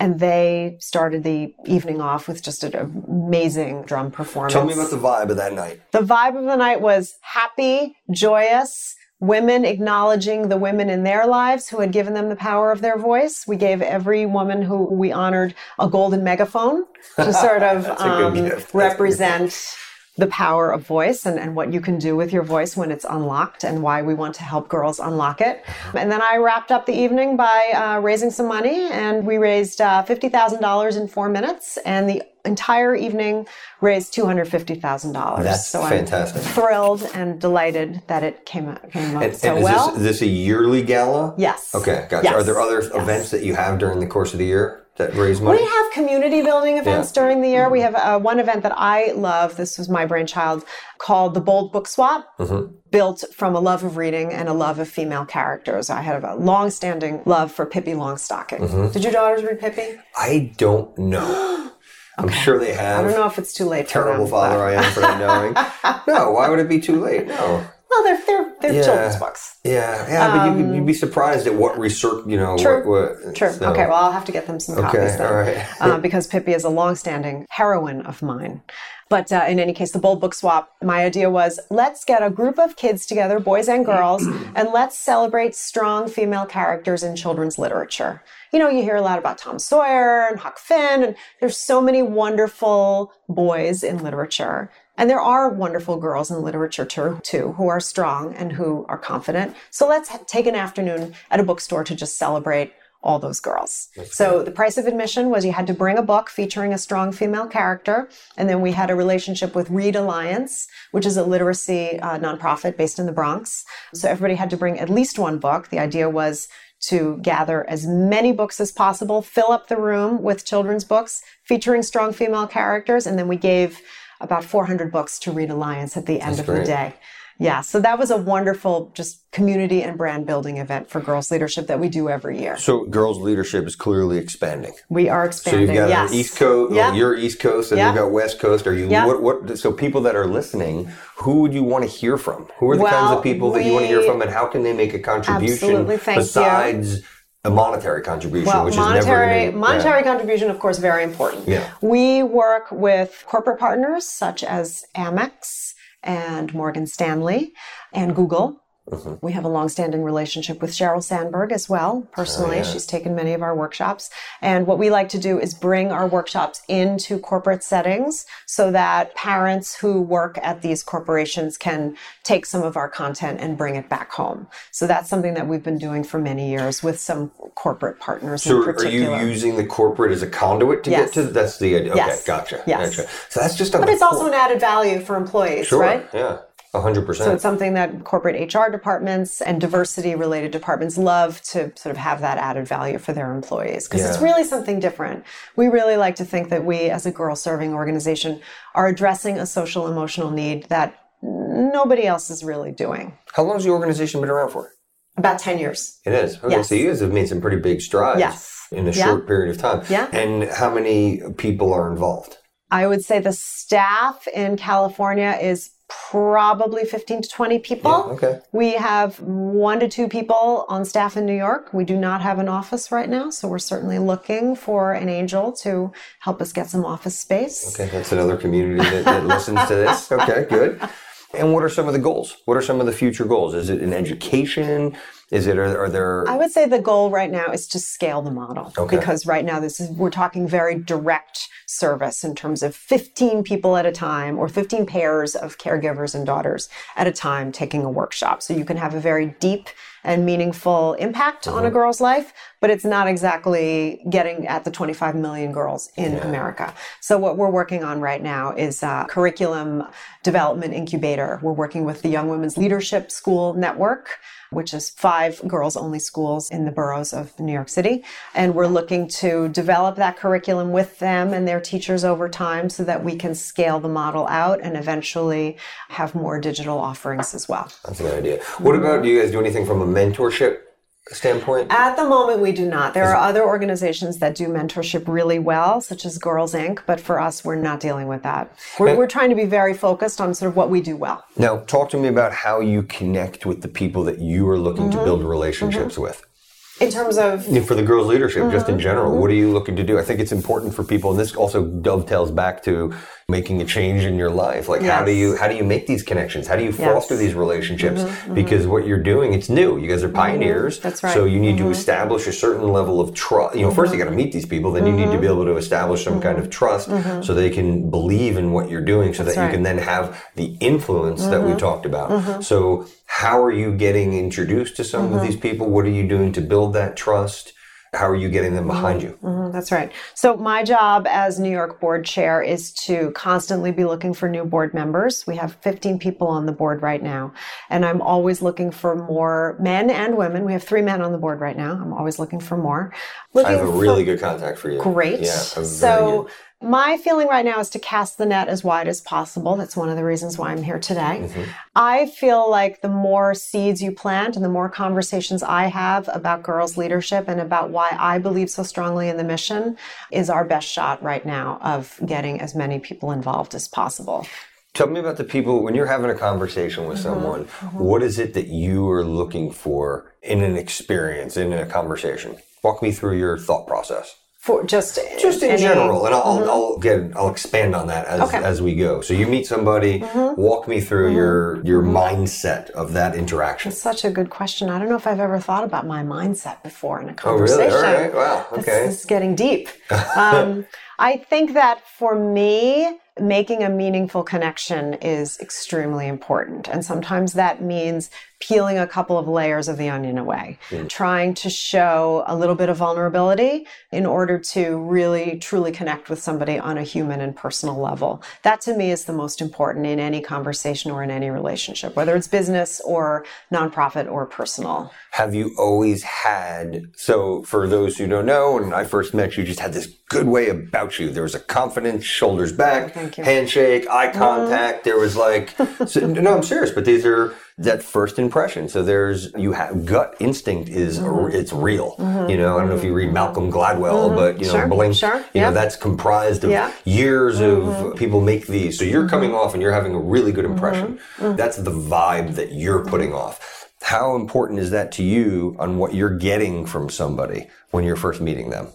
And they started the evening off with just an amazing drum performance. Tell me about the vibe of that night. The vibe of the night was happy, joyous, women acknowledging the women in their lives who had given them the power of their voice. We gave every woman who we honored a golden megaphone to sort of um, represent the power of voice and, and what you can do with your voice when it's unlocked and why we want to help girls unlock it. And then I wrapped up the evening by uh, raising some money and we raised uh, $50,000 in four minutes and the entire evening raised $250,000. That's so fantastic. I'm thrilled and delighted that it came, came out and, so and is well. This, is this a yearly gala? Yes. Okay, gotcha. Yes. Are there other yes. events that you have during the course of the year? That raise money? We have community building events yeah. during the year. We have uh, one event that I love. This was my brainchild called the Bold Book Swap. Mm-hmm. Built from a love of reading and a love of female characters. I had a long-standing love for Pippi Longstocking. Mm-hmm. Did your daughters read Pippi? I don't know. I'm sure they have. I don't know if it's too late. Terrible them, father I am for not knowing. no, why would it be too late? No. Well, they're they're, they're yeah. children's books. Yeah, yeah, but um, you'd, be surprised at what research, you know. True. What, what, true. So. Okay, well, I'll have to get them some copies okay, then, all right. uh, because Pippi is a long-standing heroine of mine. But uh, in any case, the Bold Book Swap, my idea was let's get a group of kids together, boys and girls, and let's celebrate strong female characters in children's literature. You know, you hear a lot about Tom Sawyer and Huck Finn, and there's so many wonderful boys in literature. And there are wonderful girls in literature too, who are strong and who are confident. So let's take an afternoon at a bookstore to just celebrate all those girls. That's so great. the price of admission was you had to bring a book featuring a strong female character. And then we had a relationship with Read Alliance, which is a literacy uh, nonprofit based in the Bronx. So everybody had to bring at least one book. The idea was to gather as many books as possible, fill up the room with children's books featuring strong female characters. And then we gave about 400 books to Read Alliance at the end That's of great. the day. Yeah, so that was a wonderful just community and brand building event for girls leadership that we do every year. So girls leadership is clearly expanding. We are expanding. So you've got yes. East Coast, yeah. oh, you're East Coast, and yeah. you've got West Coast. Are you yeah. what, what? So people that are listening, who would you want to hear from? Who are the well, kinds of people that we, you want to hear from, and how can they make a contribution absolutely, besides? You a monetary contribution, well, which monetary, is never monetary yeah. contribution, of course, very important. Yeah. We work with corporate partners such as Amex and Morgan Stanley and Google Mm-hmm. We have a long-standing relationship with Sheryl Sandberg as well. Personally, oh, yeah. she's taken many of our workshops. And what we like to do is bring our workshops into corporate settings so that parents who work at these corporations can take some of our content and bring it back home. So that's something that we've been doing for many years with some corporate partners so in particular. are you using the corporate as a conduit to yes. get to that's the idea. Okay, yes. gotcha. Yes. Gotcha. So that's just on But it's also an added value for employees, sure. right? Yeah. 100%. So it's something that corporate HR departments and diversity related departments love to sort of have that added value for their employees because yeah. it's really something different. We really like to think that we, as a girl serving organization, are addressing a social emotional need that nobody else is really doing. How long has the organization been around for? About 10 years. It is. Okay, yes. so you guys have made some pretty big strides. Yes. In a yeah. short period of time. Yeah. And how many people are involved? I would say the staff in California is probably 15 to 20 people. Yeah, okay. We have one to two people on staff in New York. We do not have an office right now, so we're certainly looking for an angel to help us get some office space. Okay, that's another community that, that listens to this. Okay, good. And what are some of the goals? What are some of the future goals? Is it in education? Is it, are, are, there? I would say the goal right now is to scale the model. Okay. Because right now this is, we're talking very direct service in terms of 15 people at a time or 15 pairs of caregivers and daughters at a time taking a workshop. So you can have a very deep and meaningful impact mm-hmm. on a mm-hmm. girl's life, but it's not exactly getting at the 25 million girls in yeah. America. So what we're working on right now is a curriculum development incubator. We're working with the Young Women's Leadership School Network which is five girls only schools in the boroughs of New York City. And we're looking to develop that curriculum with them and their teachers over time so that we can scale the model out and eventually have more digital offerings as well. That's a good idea. What about, do you guys do anything from a mentorship standpoint? At the moment, we do not. There are other organizations that do mentorship really well, such as Girls Inc., but for us, we're not dealing with that. We're, we're trying to be very focused on sort of what we do well. Now, talk to me about how you connect with the people that you are looking mm-hmm. to build relationships mm-hmm. with. In terms of for the girls' leadership, mm-hmm. just in general, what are you looking to do? I think it's important for people, and this also dovetails back to making a change in your life? Like yes. how do you how do you make these connections? How do you foster yes. these relationships? Mm-hmm, mm-hmm. because what you're doing it's new. You guys are mm-hmm. pioneers. Mm-hmm. that's right. So you need to mm-hmm. establish a certain level of trust you know first you got to meet these people then you need to be able to establish some kind of trust so they can believe in what you're doing so that's that right. you can then have the influence that we talked about. So how are you getting introduced to some of these people? What are you doing to build that trust how are you getting them behind you? Mm-hmm, that's right. So my job as New York board chair is to constantly be looking for new board members. We have 15 people on the board right now, and I'm always looking for more men and women. We have three men on the board right now. I'm always looking for more. Looking I have a really good contact for you. Great. Yeah. So. Good my feeling right now is to cast the net as wide as possible. That's one of the reasons why I'm here today. Mm-hmm. I feel like the more seeds you plant and the more conversations I have about girls' leadership and about why I believe so strongly in the mission is our best shot right now of getting as many people involved as possible. Tell me about the people when you're having a conversation with mm-hmm. someone. Mm-hmm. What is it that you are looking for in an experience, in a conversation? Walk me through your thought process for just just in any, general and I'll, mm-hmm. I'll, get I'll expand on that as okay. as we go. So you meet somebody, mm-hmm. walk me through mm-hmm. your your mm-hmm. mindset of that interaction. That's such a good question. I don't know if I've ever thought about my mindset before in a conversation. Oh really? All right. Wow. Okay. This, is getting deep. Um, I think that for me, making a meaningful connection is extremely important. And sometimes that means peeling a couple of layers of the onion away, mm. trying to show a little bit of vulnerability in order to really truly connect with somebody on a human and personal level. That to me is the most important in any conversation or in any relationship, whether it's business or nonprofit or personal. Have you always had, so for those who don't know, when I first met you, just had this good way about you. There was a confidence, shoulders back, handshake, eye contact. Mm. There was like, so, no, I'm serious, but these are, that first impression. So there's you have gut instinct is mm-hmm. it's real. Mm-hmm. You know, I don't know if you read Malcolm Gladwell, mm-hmm. but you know, sure. Blink, sure. you yeah. know, that's comprised of yeah. years of mm-hmm. people make these. So you're coming off and you're having a really good impression. Mm-hmm. Mm-hmm. That's the vibe that you're putting off. How important is that to you on what you're getting from somebody when you're first meeting them?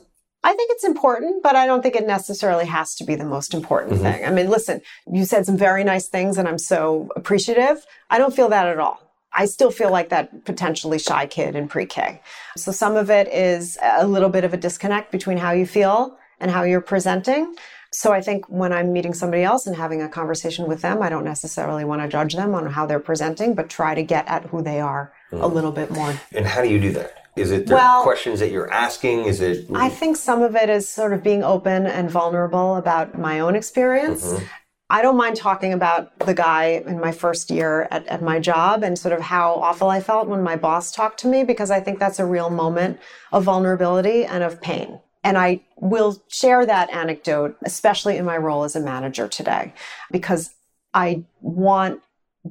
I think it's important, but I don't think it necessarily has to be the most important mm-hmm. thing. I mean, listen, you said some very nice things and I'm so appreciative. I don't feel that at all. I still feel like that potentially shy kid in pre K. So some of it is a little bit of a disconnect between how you feel and how you're presenting. So I think when I'm meeting somebody else and having a conversation with them, I don't necessarily want to judge them on how they're presenting, but try to get at who they are mm. a little bit more. And how do you do that? Is it the well, questions that you're asking? Is it? I think some of it is sort of being open and vulnerable about my own experience. Mm-hmm. I don't mind talking about the guy in my first year at, at my job and sort of how awful I felt when my boss talked to me because I think that's a real moment of vulnerability and of pain. And I will share that anecdote, especially in my role as a manager today, because I want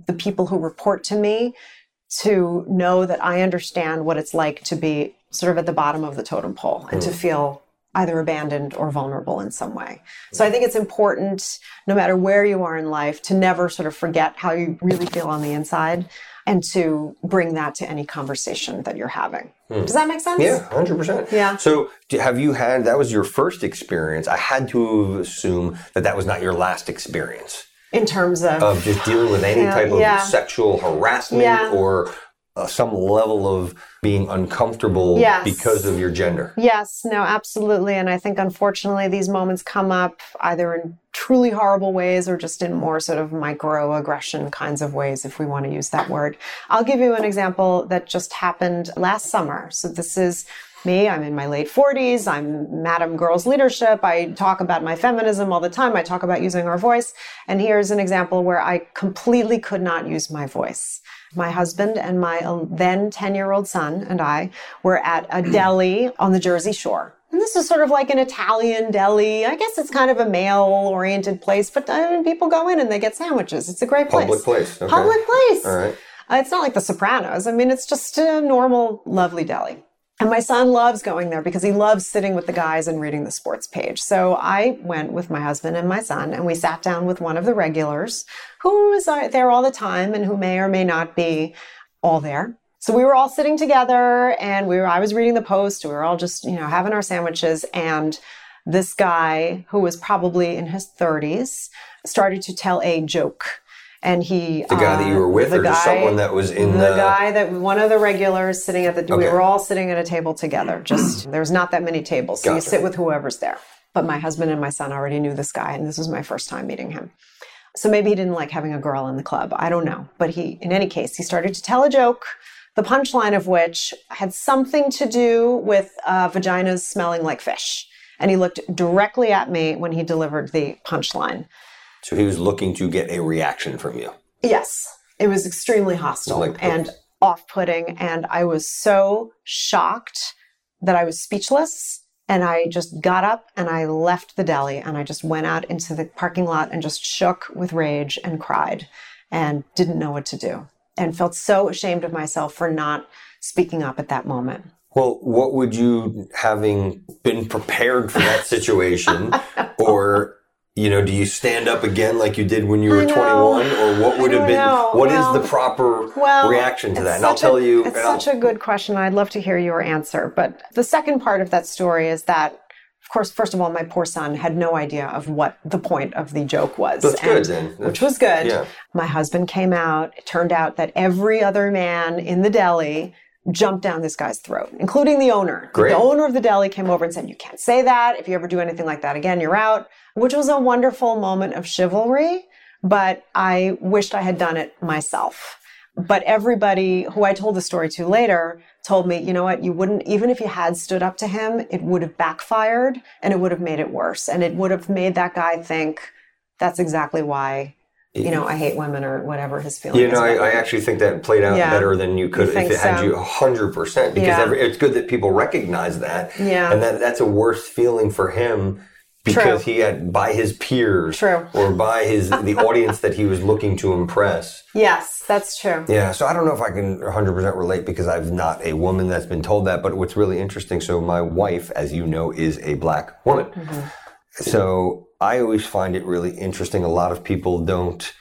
the people who report to me to know that I understand what it's like to be sort of at the bottom of the totem pole and mm. to feel either abandoned or vulnerable in some way. So I think it's important, no matter where you are in life, to never sort of forget how you really feel on the inside and to bring that to any conversation that you're having. Hmm. Does that make sense? Yeah, 100%. Yeah. So, have you had that was your first experience? I had to assume that that was not your last experience. In terms of of just dealing with any yeah, type of yeah. sexual harassment yeah. or uh, some level of being uncomfortable yes. because of your gender. Yes, no, absolutely. And I think unfortunately these moments come up either in truly horrible ways or just in more sort of microaggression kinds of ways, if we want to use that word. I'll give you an example that just happened last summer. So this is me. I'm in my late 40s. I'm Madam Girls Leadership. I talk about my feminism all the time. I talk about using our voice. And here's an example where I completely could not use my voice. My husband and my then 10 year old son and I were at a deli on the Jersey Shore. And this is sort of like an Italian deli. I guess it's kind of a male oriented place, but uh, people go in and they get sandwiches. It's a great place. Public place. Okay. Public place. All right. Uh, it's not like the Sopranos. I mean, it's just a normal, lovely deli. And my son loves going there because he loves sitting with the guys and reading the sports page. So I went with my husband and my son and we sat down with one of the regulars who is uh, there all the time and who may or may not be all there. So we were all sitting together and we were, I was reading the post. We were all just, you know, having our sandwiches and this guy who was probably in his 30s started to tell a joke and he the guy uh, that you were with or guy, just someone that was in the, the, guy that one of the regulars sitting at the okay. we were all sitting at a table together just there's not that many tables so gotcha. you sit with whoever's there. But my husband and my son already knew this guy and this was my first time meeting him. So maybe he didn't like having a girl in the club i don't know. But he in any case he started to tell a joke the punchline of which had something to do with uh, vaginas smelling like fish. And he looked directly at me when he delivered the punchline so he was looking to get a reaction from you. Yes. It was extremely hostile like and off putting. And I was so shocked that I was speechless. And I just got up and I left the deli and I just went out into the parking lot and just shook with rage and cried and didn't know what to do and felt so ashamed of myself for not speaking up at that moment. Well, what would you, having been prepared for that situation or you know, do you stand up again like you did when you were 21 or what would have been, know. What well, is the proper well, reaction to that? And I'll tell a, you. It's such a good question. I'd love to hear your answer. But the second part of that story is that of course, first of all, my poor son had no idea of what the point of the joke was. That's good, then. That's, which was good. Yeah. My husband came out. It turned out that every other man in the deli jumped down this guy's throat, including the owner. Great. The owner of the deli came over and said, You can't say that. If you ever do anything like that again, you're out, which was a wonderful moment of chivalry. But I wished I had done it myself. But everybody who I told the story to later told me, you know what, you wouldn't, even if you had stood up to him, it would have backfired and it would have made it worse. And it would have made that guy think, that's exactly why you know, I hate women or whatever his feeling. You know, I, I, actually think that played out yeah. better than you could you if it so? had you hundred percent. Because yeah. every, it's good that people recognize that. Yeah, and that that's a worse feeling for him because True. he had by his peers True. or by his the audience that he was looking to impress. Yes, that's true. Yeah, so I don't know if I can 100% relate because I'm not a woman that's been told that, but what's really interesting so my wife as you know is a black woman. Mm-hmm. So I always find it really interesting. A lot of people don't,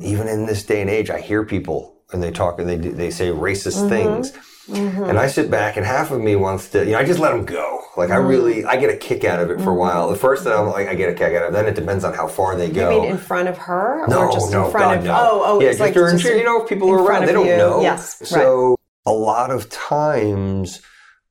even in this day and age, I hear people and they talk and they they say racist mm-hmm. things. Mm-hmm. And I sit back and half of me wants to, you know, I just let them go. Like I really, mm-hmm. I get a kick out of it for a while. The first time, I'm like, I get a kick out of it. Then it depends on how far they go. You mean in front of her? No, or just no, in front God, of, no. Oh, oh, yeah, just like just, you know, if people are around, they don't you. know. Yes, so right. a lot of times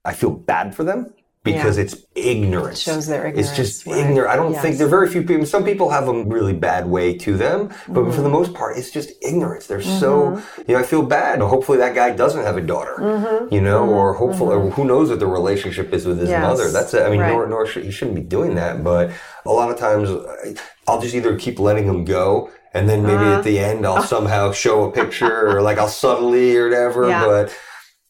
I feel bad for them because yeah. it's ignorance. It shows their ignorance. It's just right. ignorant. I don't yes. think there are very few people. Some people have a really bad way to them, but mm-hmm. for the most part, it's just ignorance. They're mm-hmm. so, you know, I feel bad. Hopefully that guy doesn't have a daughter, mm-hmm. you know, or mm-hmm. hopefully, or mm-hmm. who knows what the relationship is with his yes. mother. That's it. I mean, right. nor, nor should, he shouldn't be doing that, but a lot of times I'll just either keep letting him go and then maybe uh-huh. at the end I'll somehow show a picture or like I'll subtly or whatever, yeah. but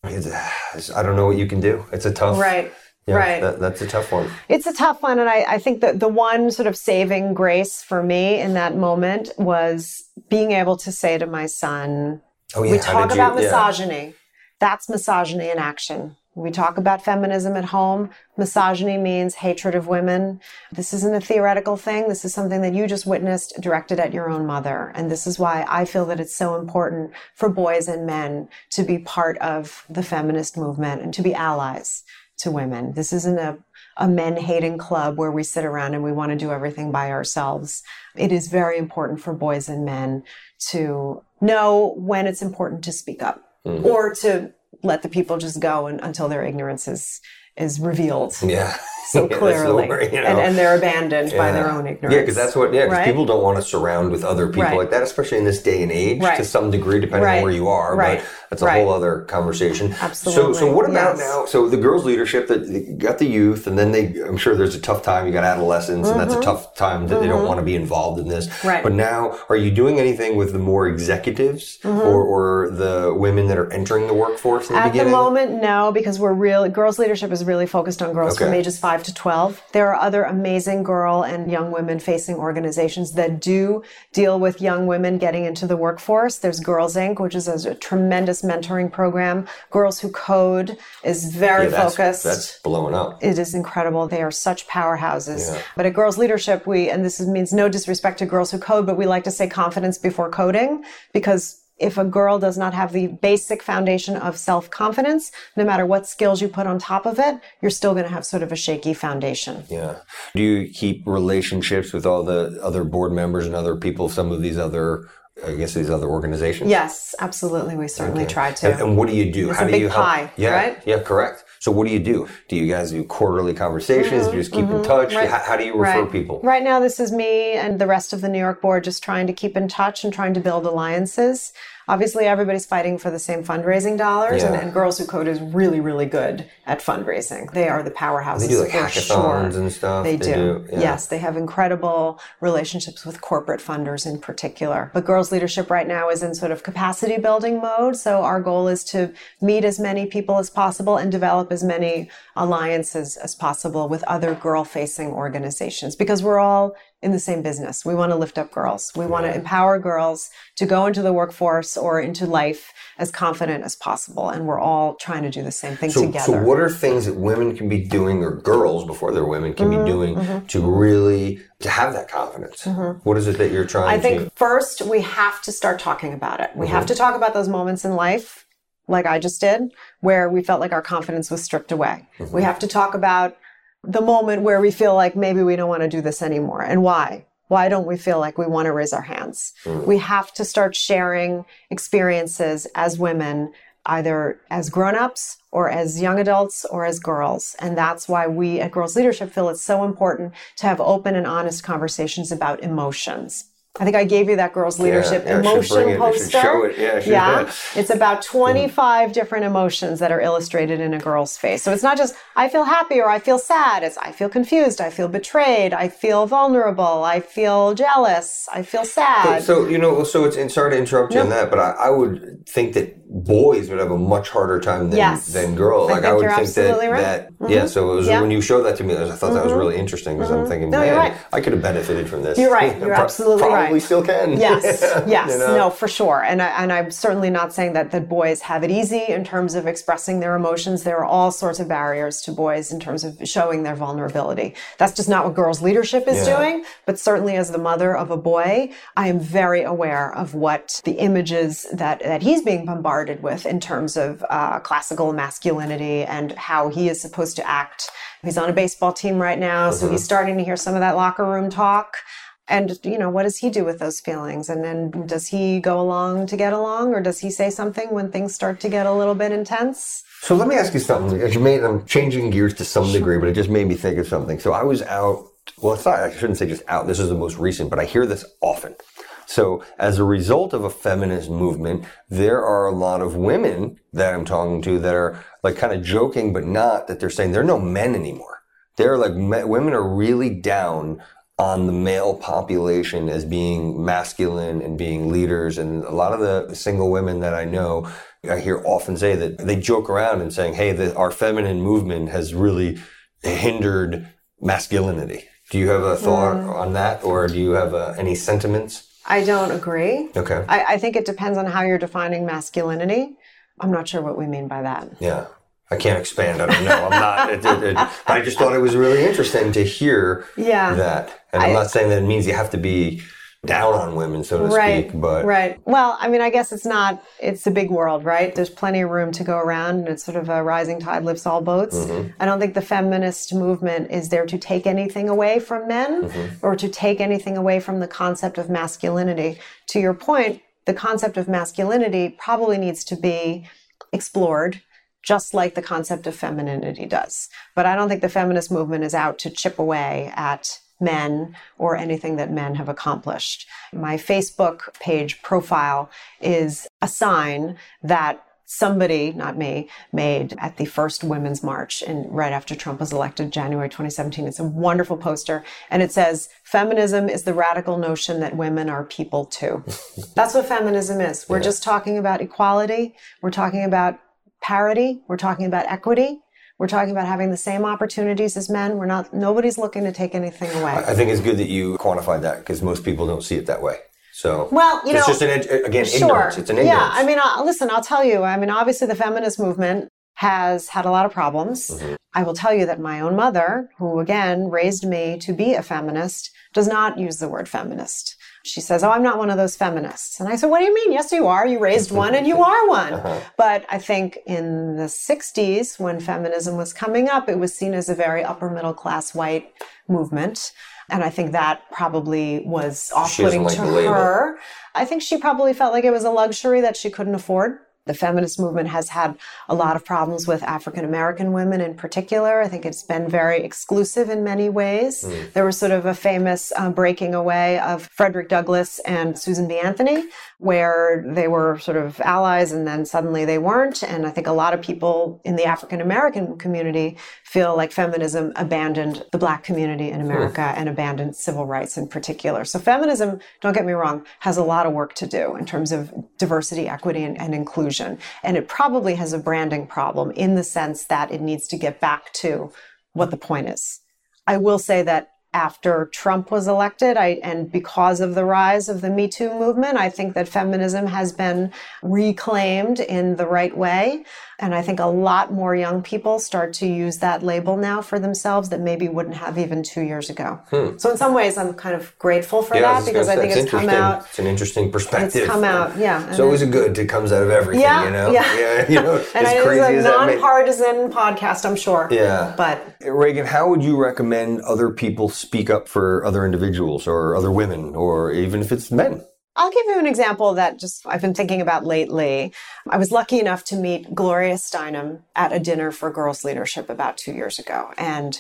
I don't know what you can do. It's a tough, right yeah, right. That, that's a tough one. It's a tough one. And I, I think that the one sort of saving grace for me in that moment was being able to say to my son, oh, yeah. we talk about you, misogyny. Yeah. That's misogyny in action. We talk about feminism at home. Misogyny means hatred of women. This isn't a theoretical thing. This is something that you just witnessed directed at your own mother. And this is why I feel that it's so important for boys and men to be part of the feminist movement and to be allies to women. This isn't a, a men hating club where we sit around and we want to do everything by ourselves. It is very important for boys and men to know when it's important to speak up mm-hmm. or to let the people just go and, until their ignorance is, is revealed. Yeah. so clearly, you know? and, and, they're abandoned yeah. by their own ignorance. Yeah, because that's what. Yeah, because right? people don't want to surround with other people right. like that, especially in this day and age, right. to some degree, depending on where you are. Right. But that's a whole other conversation. Absolutely. So, so what about yes. now? So the girls' leadership that got the youth, and then they. I'm sure there's a tough time. You got adolescents, mm-hmm. and that's a mm-hmm. tough time that mm-hmm. they don't mm-hmm. want to be involved in this. Right. But now, are you doing anything with the more executives mm-hmm. or, or the women that are entering the workforce in the At beginning? the moment, no, because we're really girls' leadership is really focused on girls okay. from ages five to twelve. There are other amazing girl and young women facing organizations that do deal with young women getting into the workforce. There's Girls Inc., which is a, tremendous mentoring program. Girls Who Code is very yeah, that's, focused. That's blowing up. It is incredible. They are such powerhouses. Yeah. But at Girls Leadership, we, and this means no disrespect to Girls Who Code, but we like to say confidence before coding because if a girl does not have the basic foundation of self confidence, no matter what skills you put on top of it, you're still going to have sort of a shaky foundation. Yeah. Do you keep relationships with all the other board members and other people, some of these other I guess these other organizations? Yes, absolutely. We certainly okay. try to. And, and, what do you do? It's How a do big you pie, help? Yeah, right? yeah, correct. So what do you do? Do you guys do quarterly conversations? Mm-hmm, do you just keep mm-hmm, in touch? Right. How, how, do you refer right. people? Right now, this is me and the rest of the New York board just trying to keep in touch and trying to build alliances obviously everybody's fighting for the same fundraising dollars yeah. and, and, Girls Who Code is really, really good at fundraising. They are the powerhouses. They do like hackathons sure. and stuff. They, they do. do yeah. Yes, they have incredible relationships with corporate funders in particular. But Girls Leadership right now is in sort of capacity building mode. So our goal is to meet as many people as possible and develop as many alliances as possible with other girl facing organizations because we're all in the same business. We want to lift up girls. We want to empower girls to go into the workforce or into life as confident as possible. And we're all trying to do the same thing so, together. So, what are things that women can be doing, or girls before they're women can mm-hmm, be doing mm-hmm. to really to have that confidence? Mm-hmm. What is it that you're trying? I think to... first we have to start talking about it. We have mm-hmm. to talk about those moments in life, like I just did, where we felt like our confidence was stripped away. Mm-hmm. We have to talk about the moment where we feel like maybe we don't want to do this anymore and why? Why don't we feel like we want to raise our hands? Mm. we have to start sharing experiences as women either as grown-ups or as young adults or as girls and that's why we at girls leadership feel it's so important to have open and honest conversations about emotions I think I gave you that girls leadership yeah, yeah, emotion it, poster. It. Yeah, yeah. it's about 25 mm. different emotions that are illustrated in a girl's face. So it's not just I feel happy or I feel sad. It's I feel confused, I feel betrayed, I feel vulnerable, I feel jealous, I feel sad. So, so you know, so it's and sorry to interrupt you on that, but I, I, would think that boys would have a much harder time than yes. than girls. Like I, I would think that, right. that mm-hmm. yeah. So it was when you showed that to me, I thought mm-hmm. that was mm-hmm. really interesting because mm-hmm. I'm thinking, no, man, right. I could have benefited from this. You're right. You're absolutely right. Probably still can. Yes. yes. You know? No, for sure. And I, and I'm certainly not saying that that boys have it easy in terms of expressing their emotions. There are all sorts of barriers to boys in terms of showing their vulnerability. That's just not what girls leadership is yeah. doing. But certainly as the mother of a boy, I am very aware of what the images that that he's being bombarded with in terms of uh, classical masculinity and how he is supposed to act. He's on a baseball team right now, so he's starting to hear some of that locker room talk. And, you know, what does he do with those feelings? And then does he go along to get along or does he say something when things start to get a little bit intense? So let me ask you something. As you made, I'm changing gears to some degree, but it just made me think of something. So I was out, well, it's not, I shouldn't say just out. This is the most recent, but I hear this often. So as a result of a feminist movement, there are a lot of women that I'm talking to that are like kind of joking, but not that they're saying there are no men anymore. They're like, women are really down on the male population as being masculine and being leaders. And a lot of the single women that I know, I hear often say that they joke around and saying, Hey, the, our feminine movement has really hindered masculinity. Do you have a thought mm. on that or do you have uh, any sentiments? I don't agree. Okay. I, I think it depends on how you're defining masculinity. I'm not sure what we mean by that. Yeah. I can't expand. I don't know. I'm not. It, it, it, I just thought it was really interesting to hear yeah. that. And I'm not saying that it means you have to be down on women, so to right, speak. But right. Well, I mean, I guess it's not. It's a big world, right? There's plenty of room to go around, and it's sort of a rising tide lifts all boats. Mm-hmm. I don't think the feminist movement is there to take anything away from men mm-hmm. or to take anything away from the concept of masculinity. To your point, the concept of masculinity probably needs to be explored just like the concept of femininity does. But I don't think the feminist movement is out to chip away at men or anything that men have accomplished. My Facebook page profile is a sign that somebody, not me, made at the first Women's March in right after Trump was elected, January 2017. It's a wonderful poster. And it says, Feminism is the radical notion that women are people too. That's what feminism is. We're yeah. just talking about equality. We're talking about parity. We're talking about equity. We're talking about having the same opportunities as men. We're not, nobody's looking to take anything away. I think it's good that you quantified that because most people don't see it that way. So, well, you it's know, just an, again, sure. ignorance. It's an ignorance. Yeah. I mean, uh, listen, I'll tell you, I mean, obviously the feminist movement has had a lot of problems. Mm-hmm. I will tell you that my own mother, who again raised me to be a feminist, does not use the word feminist she says, Oh, I'm not one of those feminists. And I said, What do you mean? Yes, you are. You raised one and you are one. Uh-huh. But I think in the 60s, when feminism was coming up, it was seen as a very upper middle class white movement. And I think that probably was off putting like to her. I think she probably felt like it was a luxury that she couldn't afford. The feminist movement has had a lot of problems with African American women in particular. I think it's been very exclusive in many ways. Mm. There was sort of a famous uh, breaking away of Frederick Douglass and Susan B. Anthony, where they were sort of allies and then suddenly they weren't. And I think a lot of people in the African American community feel like feminism abandoned the black community in America mm. and abandoned civil rights in particular. So feminism, don't get me wrong, has a lot of work to do in terms of diversity, equity, and, and inclusion inclusion. And it probably has a branding problem in the sense that it needs to get back to what the point is. I will say that after Trump was elected, I, and because of the rise of the Me Too movement, I think that feminism has been reclaimed in the right way. And I think a lot more young people start to use that label now for themselves that maybe wouldn't have even two years ago. Hmm. So in some ways, I'm kind of grateful for yeah, that because I think it's come out. It's an interesting perspective. It's come out, yeah. It's always a good that comes out of everything, yeah, you know? Yeah. yeah you know, and as crazy it's a nonpartisan podcast, I'm sure. Yeah. But Regan, how would you recommend other people speak up for other individuals or other women or even if it's men? I'll give you an example that just I've been thinking about lately. I was lucky enough to meet Gloria Steinem at a dinner for girls leadership about two years ago. And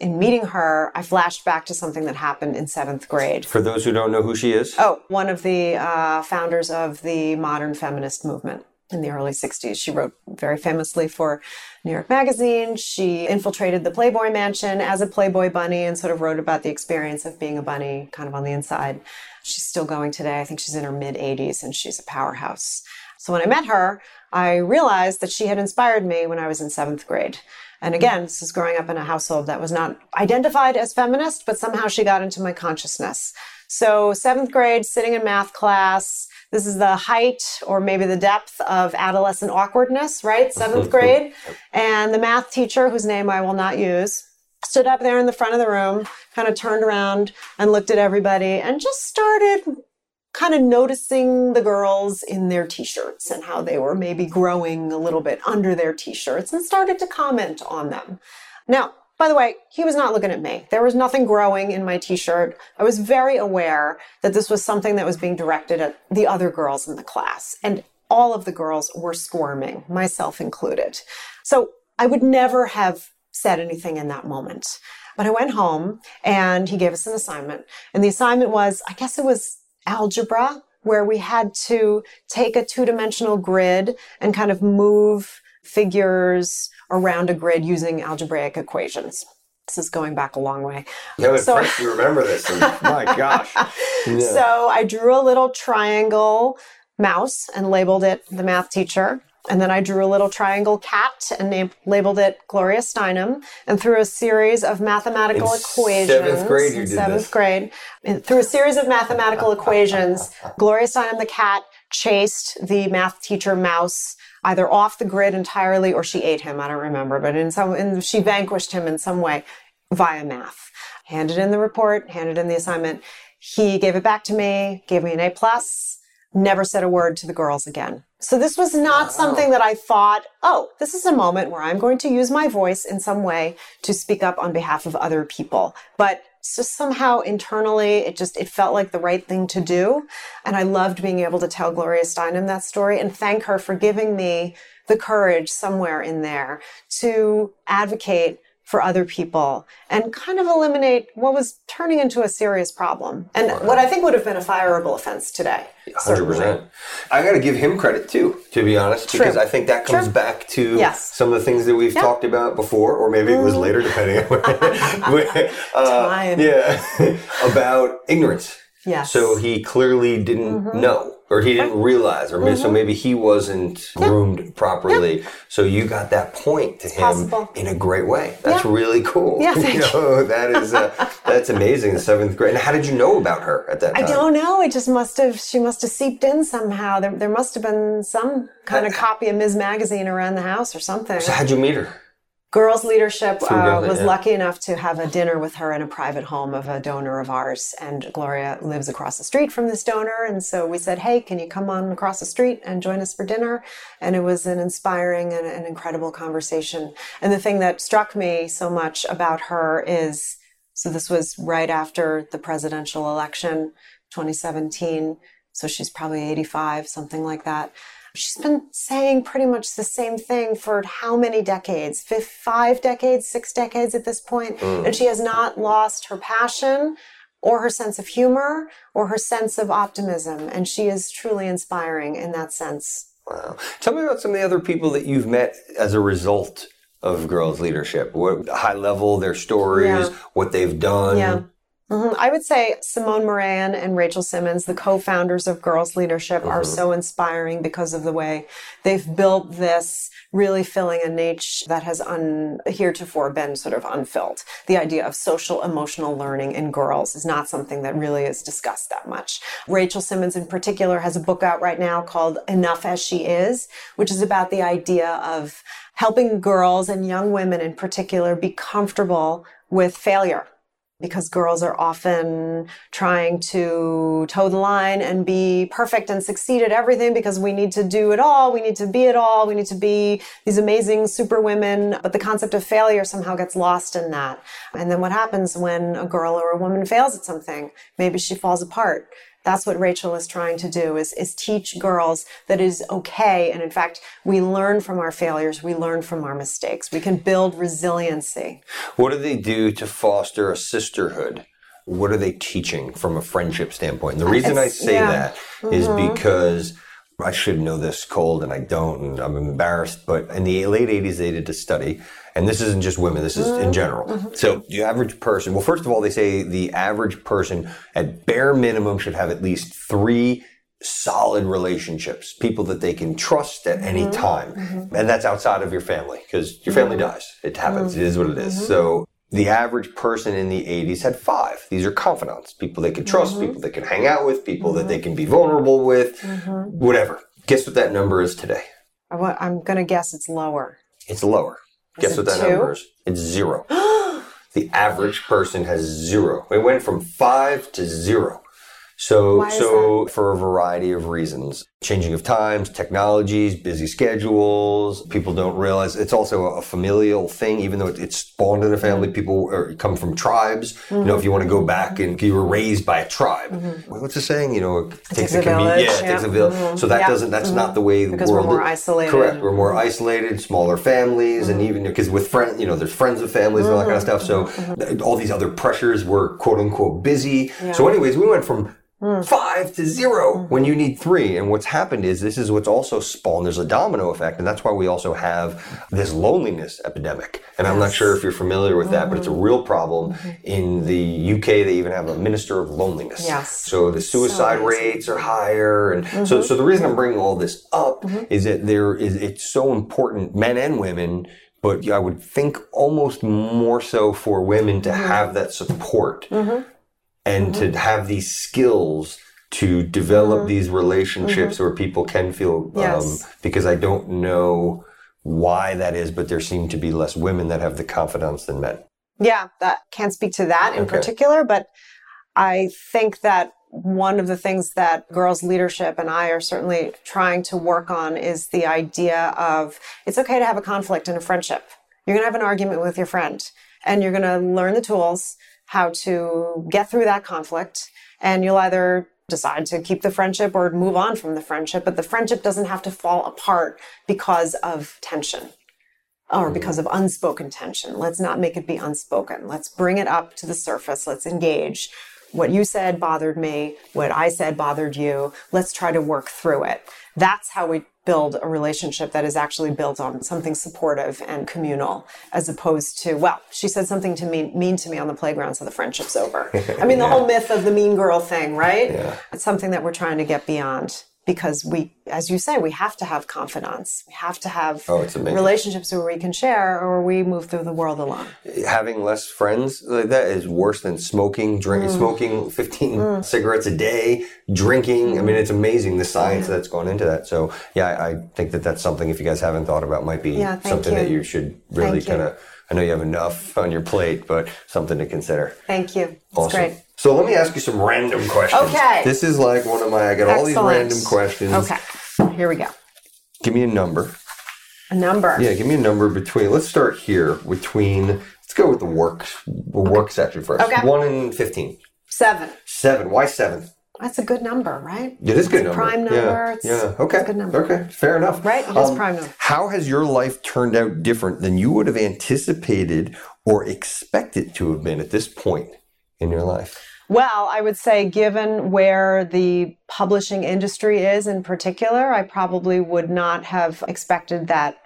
in meeting her, I flashed back to something that happened in seventh grade. For those who don't know who she is? Oh, one of the uh, founders of the modern feminist movement in the early 60s. She wrote very famously for New York Magazine. She infiltrated the Playboy Mansion as a Playboy bunny and sort of wrote about the experience of being a bunny kind of on the inside. She's still going today. I think she's in her mid 80s and she's a powerhouse. So when I met her, I realized that she had inspired me when I was in seventh grade. And again, this is growing up in a household that was not identified as feminist, but somehow she got into my consciousness. So, seventh grade, sitting in math class, this is the height or maybe the depth of adolescent awkwardness, right? Seventh grade. And the math teacher, whose name I will not use, stood up there in the front of the room, kind of turned around and looked at everybody and just started kind of noticing the girls in their t-shirts and how they were maybe growing a little bit under their t-shirts and started to comment on them. Now, by the way, he was not looking at me. There was nothing growing in my t-shirt. I was very aware that this was something that was being directed at the other girls in the class. And all of the girls were squirming, myself included. So I would never have said anything in that moment. But I went home and he gave us an assignment. And the assignment was, I guess it was algebra, where we had to take a two dimensional grid and kind of move figures around a grid using algebraic equations. This is going back a long way. Yeah, but so, you remember this. my gosh. Yeah. So I drew a little triangle mouse and labeled it the math teacher. And then I drew a little triangle cat and named, labeled it Gloria Steinem. And through a series of mathematical in equations, seventh grade, you in did seventh this. grade, through a series of mathematical equations, Gloria Steinem the cat chased the math teacher mouse either off the grid entirely or she ate him. I don't remember, but in some, in, she vanquished him in some way via math. Handed in the report, handed in the assignment. He gave it back to me, gave me an A plus, never said a word to the girls again. So this was not wow. something that I thought, oh, this is a moment where I'm going to use my voice in some way to speak up on behalf of other people. But just somehow internally, it just, it felt like the right thing to do. And I loved being able to tell Gloria Steinem that story and thank her for giving me the courage somewhere in there to advocate for other people and kind of eliminate what was turning into a serious problem and right. what I think would have been a fireable offense today. 100%. Certainly. I got to give him credit too, to be honest, True. because I think that comes True. back to yes. some of the things that we've yep. talked about before, or maybe mm. it was mm-hmm. later, depending on uh, Time. Yeah, about ignorance. Yes. So he clearly didn't mm-hmm. know or he didn't realize, or mm-hmm. so maybe he wasn't yeah. groomed properly. Yeah. So you got that point to it's him possible. in a great way. That's yeah. really cool. Yeah, thank you know, that is uh, that's amazing. The seventh grade. And how did you know about her at that time? I don't know. It just must have. She must have seeped in somehow. There, there must have been some kind of copy of Ms. Magazine around the house or something. So how'd you meet her? Girls Leadership uh, was yeah. lucky enough to have a dinner with her in a private home of a donor of ours. And Gloria lives across the street from this donor. And so we said, hey, can you come on across the street and join us for dinner? And it was an inspiring and an incredible conversation. And the thing that struck me so much about her is so this was right after the presidential election, 2017. So she's probably 85, something like that she's been saying pretty much the same thing for how many decades? Five decades, six decades at this point. Mm. And she has not lost her passion or her sense of humor or her sense of optimism. And she is truly inspiring in that sense. Wow. Tell me about some of the other people that you've met as a result of girls leadership. What high level, their stories, yeah. what they've done. Yeah. Mm-hmm. I would say Simone Marean and Rachel Simmons, the co-founders of Girls Leadership, mm-hmm. are so inspiring because of the way they've built this, really filling a niche that has un- heretofore been sort of unfilled. The idea of social emotional learning in girls is not something that really is discussed that much. Rachel Simmons in particular has a book out right now called Enough as She Is, which is about the idea of helping girls and young women in particular be comfortable with failure because girls are often trying to toe the line and be perfect and succeed at everything because we need to do it all. We need to be it all. We need to be these amazing super women. But the concept of failure somehow gets lost in that. And then what happens when a girl or a woman fails at something? Maybe she falls apart. That's what Rachel is trying to do is, is teach girls that it is okay. And in fact, we learn from our failures. We learn from our mistakes. We can build resiliency. What do they do to foster a sisterhood? What are they teaching from a friendship standpoint? And the reason it's, I say yeah. that mm-hmm. because I should know this cold and I don't, and I'm embarrassed. But in the late 80s, they did a study and this isn't just women, this is in mm-hmm. general. Mm-hmm. So the average person, well, first of all, they say the average person at bare minimum should have at least three solid relationships, people that they can trust at any mm-hmm. time. Mm-hmm. And that's outside of your family because your family mm-hmm. dies. It happens. It is what it is. So the average person in the 80s had five. These are confidants, people they can trust, people they can hang out with, people that they can be vulnerable with, whatever. Guess what that number is today? I'm going to guess it's lower. It's lower. Guess what that two? number is? It's zero. the average person has zero. It went from five to zero. So, so for a variety of reasons, changing of times, technologies, busy schedules, people don't realize it's also a familial thing, even though it- it's spawned in a family. People are, come from tribes. You know, if you want to go back and you were raised by a tribe, mm-hmm. what's the saying? You know, it takes, takes a commu- village, Yeah, it takes a village. Mm-hmm. So that Yeah. doesn't. That's mm-hmm. not the way the Because we're world. more isolated. Correct. We're more isolated, smaller families, and even because with friends, you know, there's friends of families and all that kind of stuff. So all these other pressures were quote unquote busy. So, anyways, we went from Hmm. five to 0 hmm. when you need three. And what's happened is this is what's also spawned. There's a domino effect, and that's why we also have this loneliness epidemic. And I'm not sure if you're familiar with that, but it's a mm-hmm. real problem. Mm-hmm. In the UK, they even have a minister of loneliness. Yes. So the suicide rates are higher, and so mm-hmm. so the reason I'm bringing all this up is that there is it's so important, men and women. But I would think almost more so for women to have that support and to mm-hmm. have these skills to develop mm-hmm. these relationships mm-hmm. where people can feel um, because I don't know why that is, but there seem to be less women that have the confidence than men. Yeah, that can't speak to that in Okay. particular, but I think that one of the things that girls leadership and I are certainly trying to work on is the idea of it's okay to have a conflict in a friendship. You're going to have an argument with your friend and you're going to learn the tools how to get through that conflict and you'll either decide to keep the friendship or move on from the friendship, but the friendship doesn't have to fall apart because of tension or mm-hmm. because of unspoken tension. Let's not make it be unspoken. Let's bring it up to the surface. Let's engage. What you said bothered me. What I said bothered you. Let's try to work through it. That's how we build a relationship that is actually built on something supportive and communal, as opposed to, well, she said something to me mean to me on the playground, so the friendship's over. I mean, the whole myth of the mean girl thing, right? Yeah. It's something that we're trying to get beyond because we, as you say, we have to have confidence. We have to have Oh, relationships where we can share or we move through the world alone. having less friends like that is worse than smoking, drinking, Mm. smoking 15 cigarettes a day, drinking. I mean, it's amazing the science that's gone into that. So, yeah, I, I think that that's something, if you guys haven't thought about, might be Yeah, something you. that you should really kind of, I know you have enough on your plate, but something to consider. Thank you. It's Awesome. great. So let me ask you some random questions. Okay. This is like one of my, I got all these Excellent. random questions. Okay. Here we go. Give me a number. A number. Yeah, give me a number between, let's start here, between, let's go with the work, the work section first. Okay. 1 and 15. Seven. Seven. Why seven? That's a good number, right? It is a good It's a number. prime Yeah. It's- yeah. Okay. it's a good number. Okay. Fair enough. Um, Right? It is prime number. How has your life turned out different than you would have anticipated or expected to have been at this point in your life? Well, I would say, given where the publishing industry is in particular, I probably would not have expected that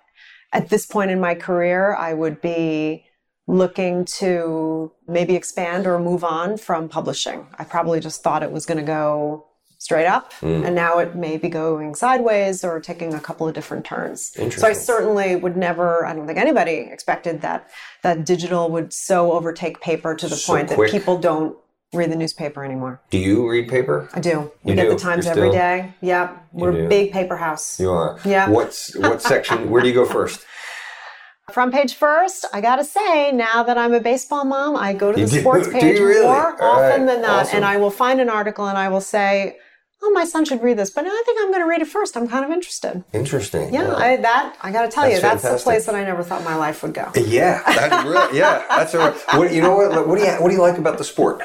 at this point in my career, I would be looking to maybe expand or move on from publishing. I probably just thought it was going to go straight up, hmm. and now it may be going sideways or taking a couple of different turns. So I certainly would never, I don't think anybody expected that that digital would so overtake paper to the So point quick. that people don't read the newspaper anymore. Do you read paper? I do. We You get do? the Times You're every still- day. Yep. We're a big paper house. You are. Yeah. What's what section? Where do you go first? Front page first, I gotta say, now that I'm a baseball mom, I go to the do? sports Do page you really? more All often right. than not. Awesome. And I will find an article and I will say, Oh, my son should read this, but I think I'm gonna read it first. I'm kind of interested. Interesting. Yeah, Wow. I that I gotta tell That's you, that's the place that I never thought my life would go. yeah, that's really, yeah, that's a, what you know what what do you what do you like about the sport?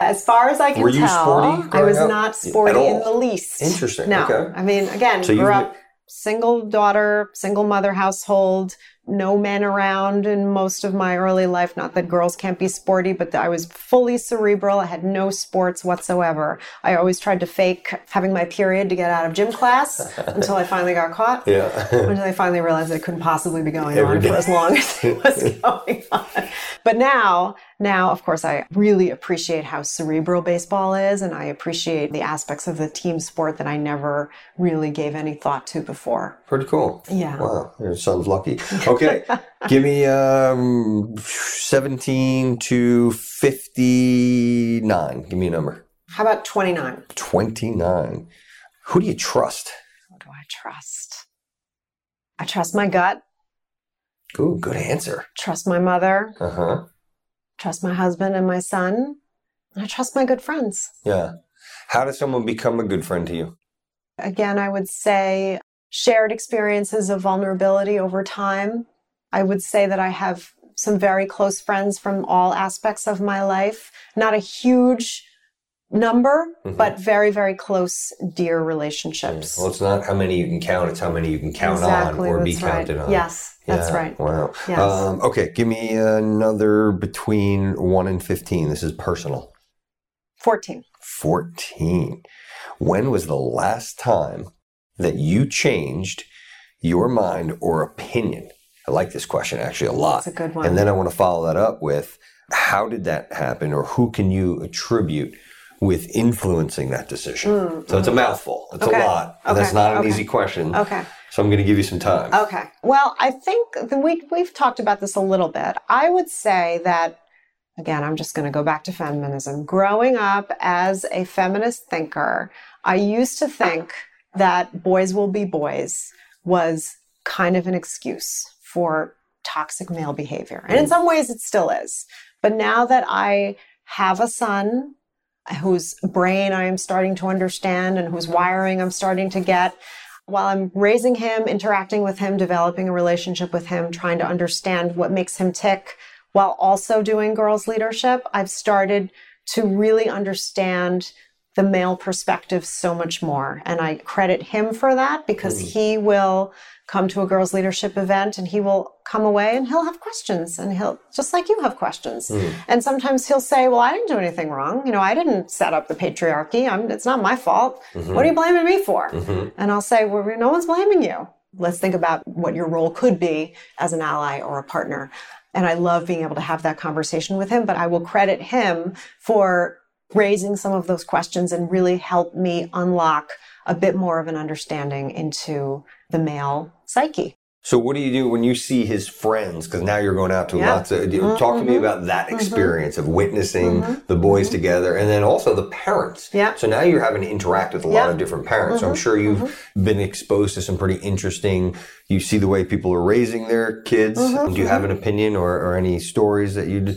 As far as I can Were you tell, sporty I was up? not sporty in the least. Interesting. No, Okay. I mean, again, So grew up single daughter, single mother household, no men around in most of my early life. Not that girls can't be sporty, but I was fully cerebral. I had no sports whatsoever. I always tried to fake having my period to get out of gym class until I finally got caught. Yeah. Until I finally realized it couldn't possibly be going Every on day. for as long as it was going on. But now, now, of course, I really appreciate how cerebral baseball is, and I appreciate the aspects of the team sport that I never really gave any thought to before. Pretty cool. Yeah. Wow, your son's lucky. Okay, give me um, 17 to 59. Give me a number. How about 29? 29. Who do you trust? What do I trust? I trust my gut, Ooh, good answer. trust my mother, Uh huh. Trust my husband and my son, and I trust my good friends. Yeah. How does someone become a good friend to you? Again, I would say shared experiences of vulnerability over time. I would say that I have some very close friends from all aspects of my life. Not a huge number, mm-hmm. but very, very close, dear relationships. Well, it's not how many you can count, it's how many you can count exactly, on or be counted right. on. Yes, yeah. that's right. Wow. Yes. Um, okay, give me another between 1 and 15. This is personal. 14. 14. When was the last time that you changed your mind or opinion? I like this question actually a lot. That's a good one. And then I want to follow that up with how did that happen or who can you attribute with influencing that decision? Mm, so it's a mouthful. It's okay. a lot. And okay. that's not an okay. easy question. Okay. So I'm going to give you some time. Okay. Well, I think we, we've talked about this a little bit. I would say that, again, I'm just going to go back to feminism. Growing up as a feminist thinker, I used to think that boys will be boys was kind of an excuse for toxic male behavior. And in mm. some ways, it still is. But now that I have a son whose brain I am starting to understand and whose wiring I'm starting to get. While I'm raising him, interacting with him, developing a relationship with him, trying to understand what makes him tick, while also doing girls leadership, I've started to really understand the male perspective so much more. And I credit him for that because mm. he will come to a girls leadership event and he will come away and he'll have questions and he'll just like you have questions mm. and sometimes he'll say well i didn't do anything wrong you know i didn't set up the patriarchy I'm, it's not my fault mm-hmm. what are you blaming me for mm-hmm. and i'll say well no one's blaming you let's think about what your role could be as an ally or a partner and i love being able to have that conversation with him but i will credit him for raising some of those questions and really help me unlock a bit more of an understanding into the male psyche. So what do you do when you see his friends? Because now you're going out to yeah. lots of. Mm-hmm. Talk to me mm-hmm. about that mm-hmm. experience mm-hmm. of witnessing mm-hmm. the boys mm-hmm. together, and then also the parents. Yeah. So now you're having to interact with a lot of different parents. So I'm sure you've been exposed to some pretty interesting. You see the way people are raising their kids. Do you have an opinion or, or any stories that you'd?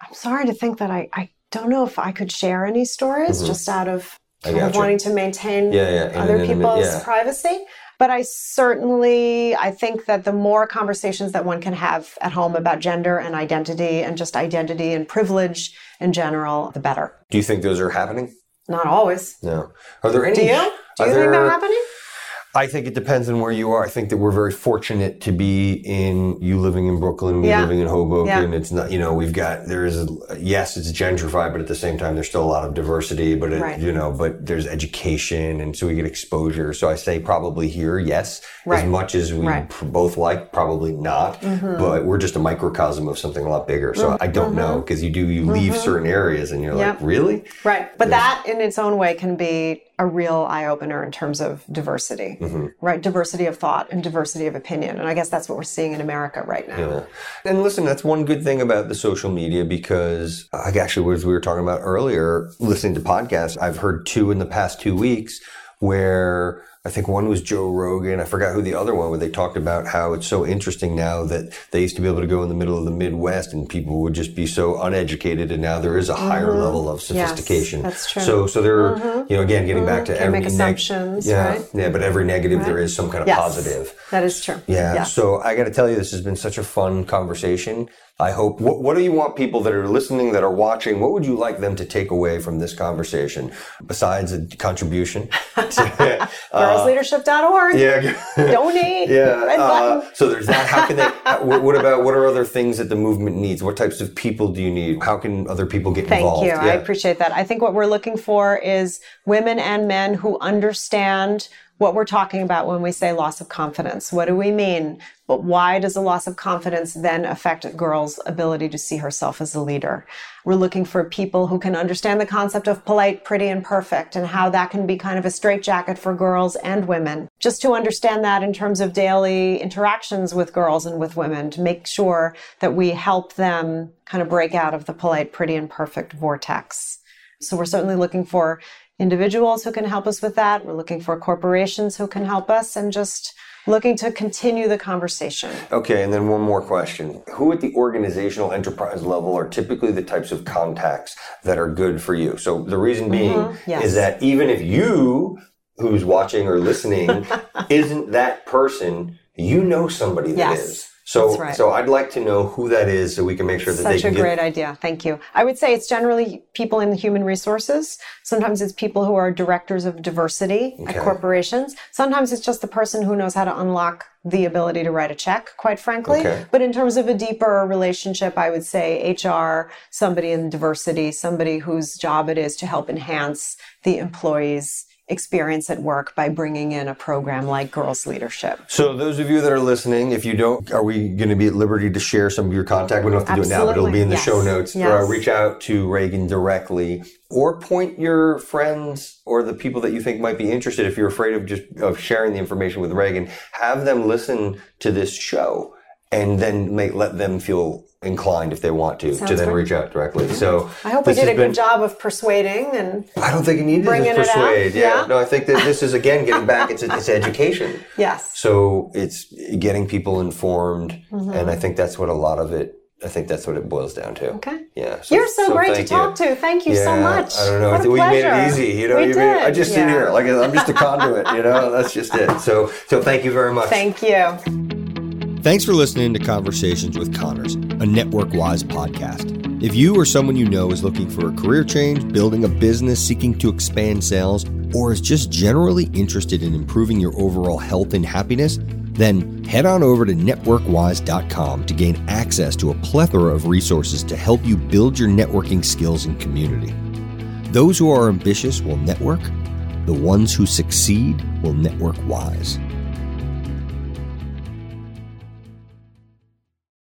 I'm sorry to think that I, I don't know if I could share any stories mm-hmm. just out of kind of wanting to maintain yeah, yeah. other people's yeah. privacy. But I certainly, I think that the more conversations that one can have at home about gender and identity and just identity and privilege in general, the better. Do you think those are happening? Not always. No. Are there any? Do you? Do you think there, they're happening? I think it depends on where you are. I think that we're very fortunate to be in you living in Brooklyn, me yeah. living in Hoboken. Yeah. It's not, you know, we've got there is yes, it's gentrified, but at the same time, there's still a lot of diversity. But it, right. you know, but there's education, and so we get exposure. So I say probably here, yes, right. as much as we right. both like, probably not. Mm-hmm. But we're just a microcosm of something a lot bigger. So mm-hmm. I don't know because you do you leave mm-hmm. certain areas, and you're yep. like, really, right? But there's, that in its own way can be a real eye opener in terms of diversity, mm-hmm. right? Diversity of thought and diversity of opinion. And I guess that's what we're seeing in America right now. Yeah. And listen, that's one good thing about the social media because I actually, as we were talking about earlier, listening to podcasts, I've heard two in the past two weeks where I think one was Joe Rogan. I forgot who the other one, where they talked about how it's so interesting now that they used to be able to go in the middle of the Midwest and people would just be so uneducated, and now there is a mm-hmm. higher level of sophistication. Yes, that's true. So, so they're mm-hmm. you know again getting mm-hmm. back to Can't every make assumptions, neg- yeah, right? yeah, but every negative right. there is some kind of yes, positive. That is true. Yeah. yeah. So I got to tell you, this has been such a fun conversation. I hope. What, what, do you want people that are listening, that are watching? What would you like them to take away from this conversation besides a contribution? to, uh, Girlsleadership.org. Yeah. Donate. Yeah. Uh, so there's that. How can they? what about what are other things that the movement needs? What types of people do you need? How can other people get Thank involved? Thank you. Yeah. I appreciate that. I think what we're looking for is women and men who understand what we're talking about when we say loss of confidence. What do we mean? But why does a loss of confidence then affect a girl's ability to see herself as a leader? We're looking for people who can understand the concept of polite, pretty, and perfect and how that can be kind of a straitjacket for girls and women. Just to understand that in terms of daily interactions with girls and with women to make sure that we help them kind of break out of the polite, pretty, and perfect vortex. So we're certainly looking for individuals who can help us with that. We're looking for corporations who can help us and just looking to continue the conversation. Okay, and then one more question. Who at the organizational enterprise level are typically the types of contacts that are good for you? So the reason being mm-hmm. yes. is that even if you who's watching or listening isn't that person, you know somebody that yes. is. So, right. so I'd like to know who that is, so we can make sure that Such they can. Such a great idea. Thank you. I would say it's generally people in human resources. Sometimes it's people who are directors of diversity okay. at corporations. Sometimes it's just the person who knows how to unlock the ability to write a check, quite frankly. Okay. But in terms of a deeper relationship, I would say HR, somebody in diversity, somebody whose job it is to help enhance the employee's experience at work by bringing in a program like Girls Leadership. So, those of you that are listening, if you don't, are we going to be at liberty to share some of your contact? We don't have to Absolutely. do it now, but it'll be in the yes. show notes. Yes. Or reach out to Regan directly, or point your friends or the people that you think might be interested. If you're afraid of just of sharing the information with Regan, have them listen to this show and then make, let them feel inclined if they want to Sounds to then reach out directly. So I hope we did a been, good job of persuading and I don't think you need to persuade. Yeah. yeah. no, I think that this is again getting back. It's it's education. Yes. So it's getting people informed, mm-hmm. and I think that's what a lot of it. I think that's what it boils down to. Okay. Yeah. So, You're so, so great to talk you. to. Thank you yeah, so much. I don't know. What we made it easy. You know, we did. I just yeah. sit here like I'm just a conduit. You know, that's just it. So so thank you very much. Thank you. Thanks for listening to Conversations with Connors, a network wise podcast. If you or someone you know is looking for a career change, building a business, seeking to expand sales, or is just generally interested in improving your overall health and happiness, then head on over to networkwise.com to gain access to a plethora of resources to help you build your networking skills and community. Those who are ambitious will network, the ones who succeed will network wise.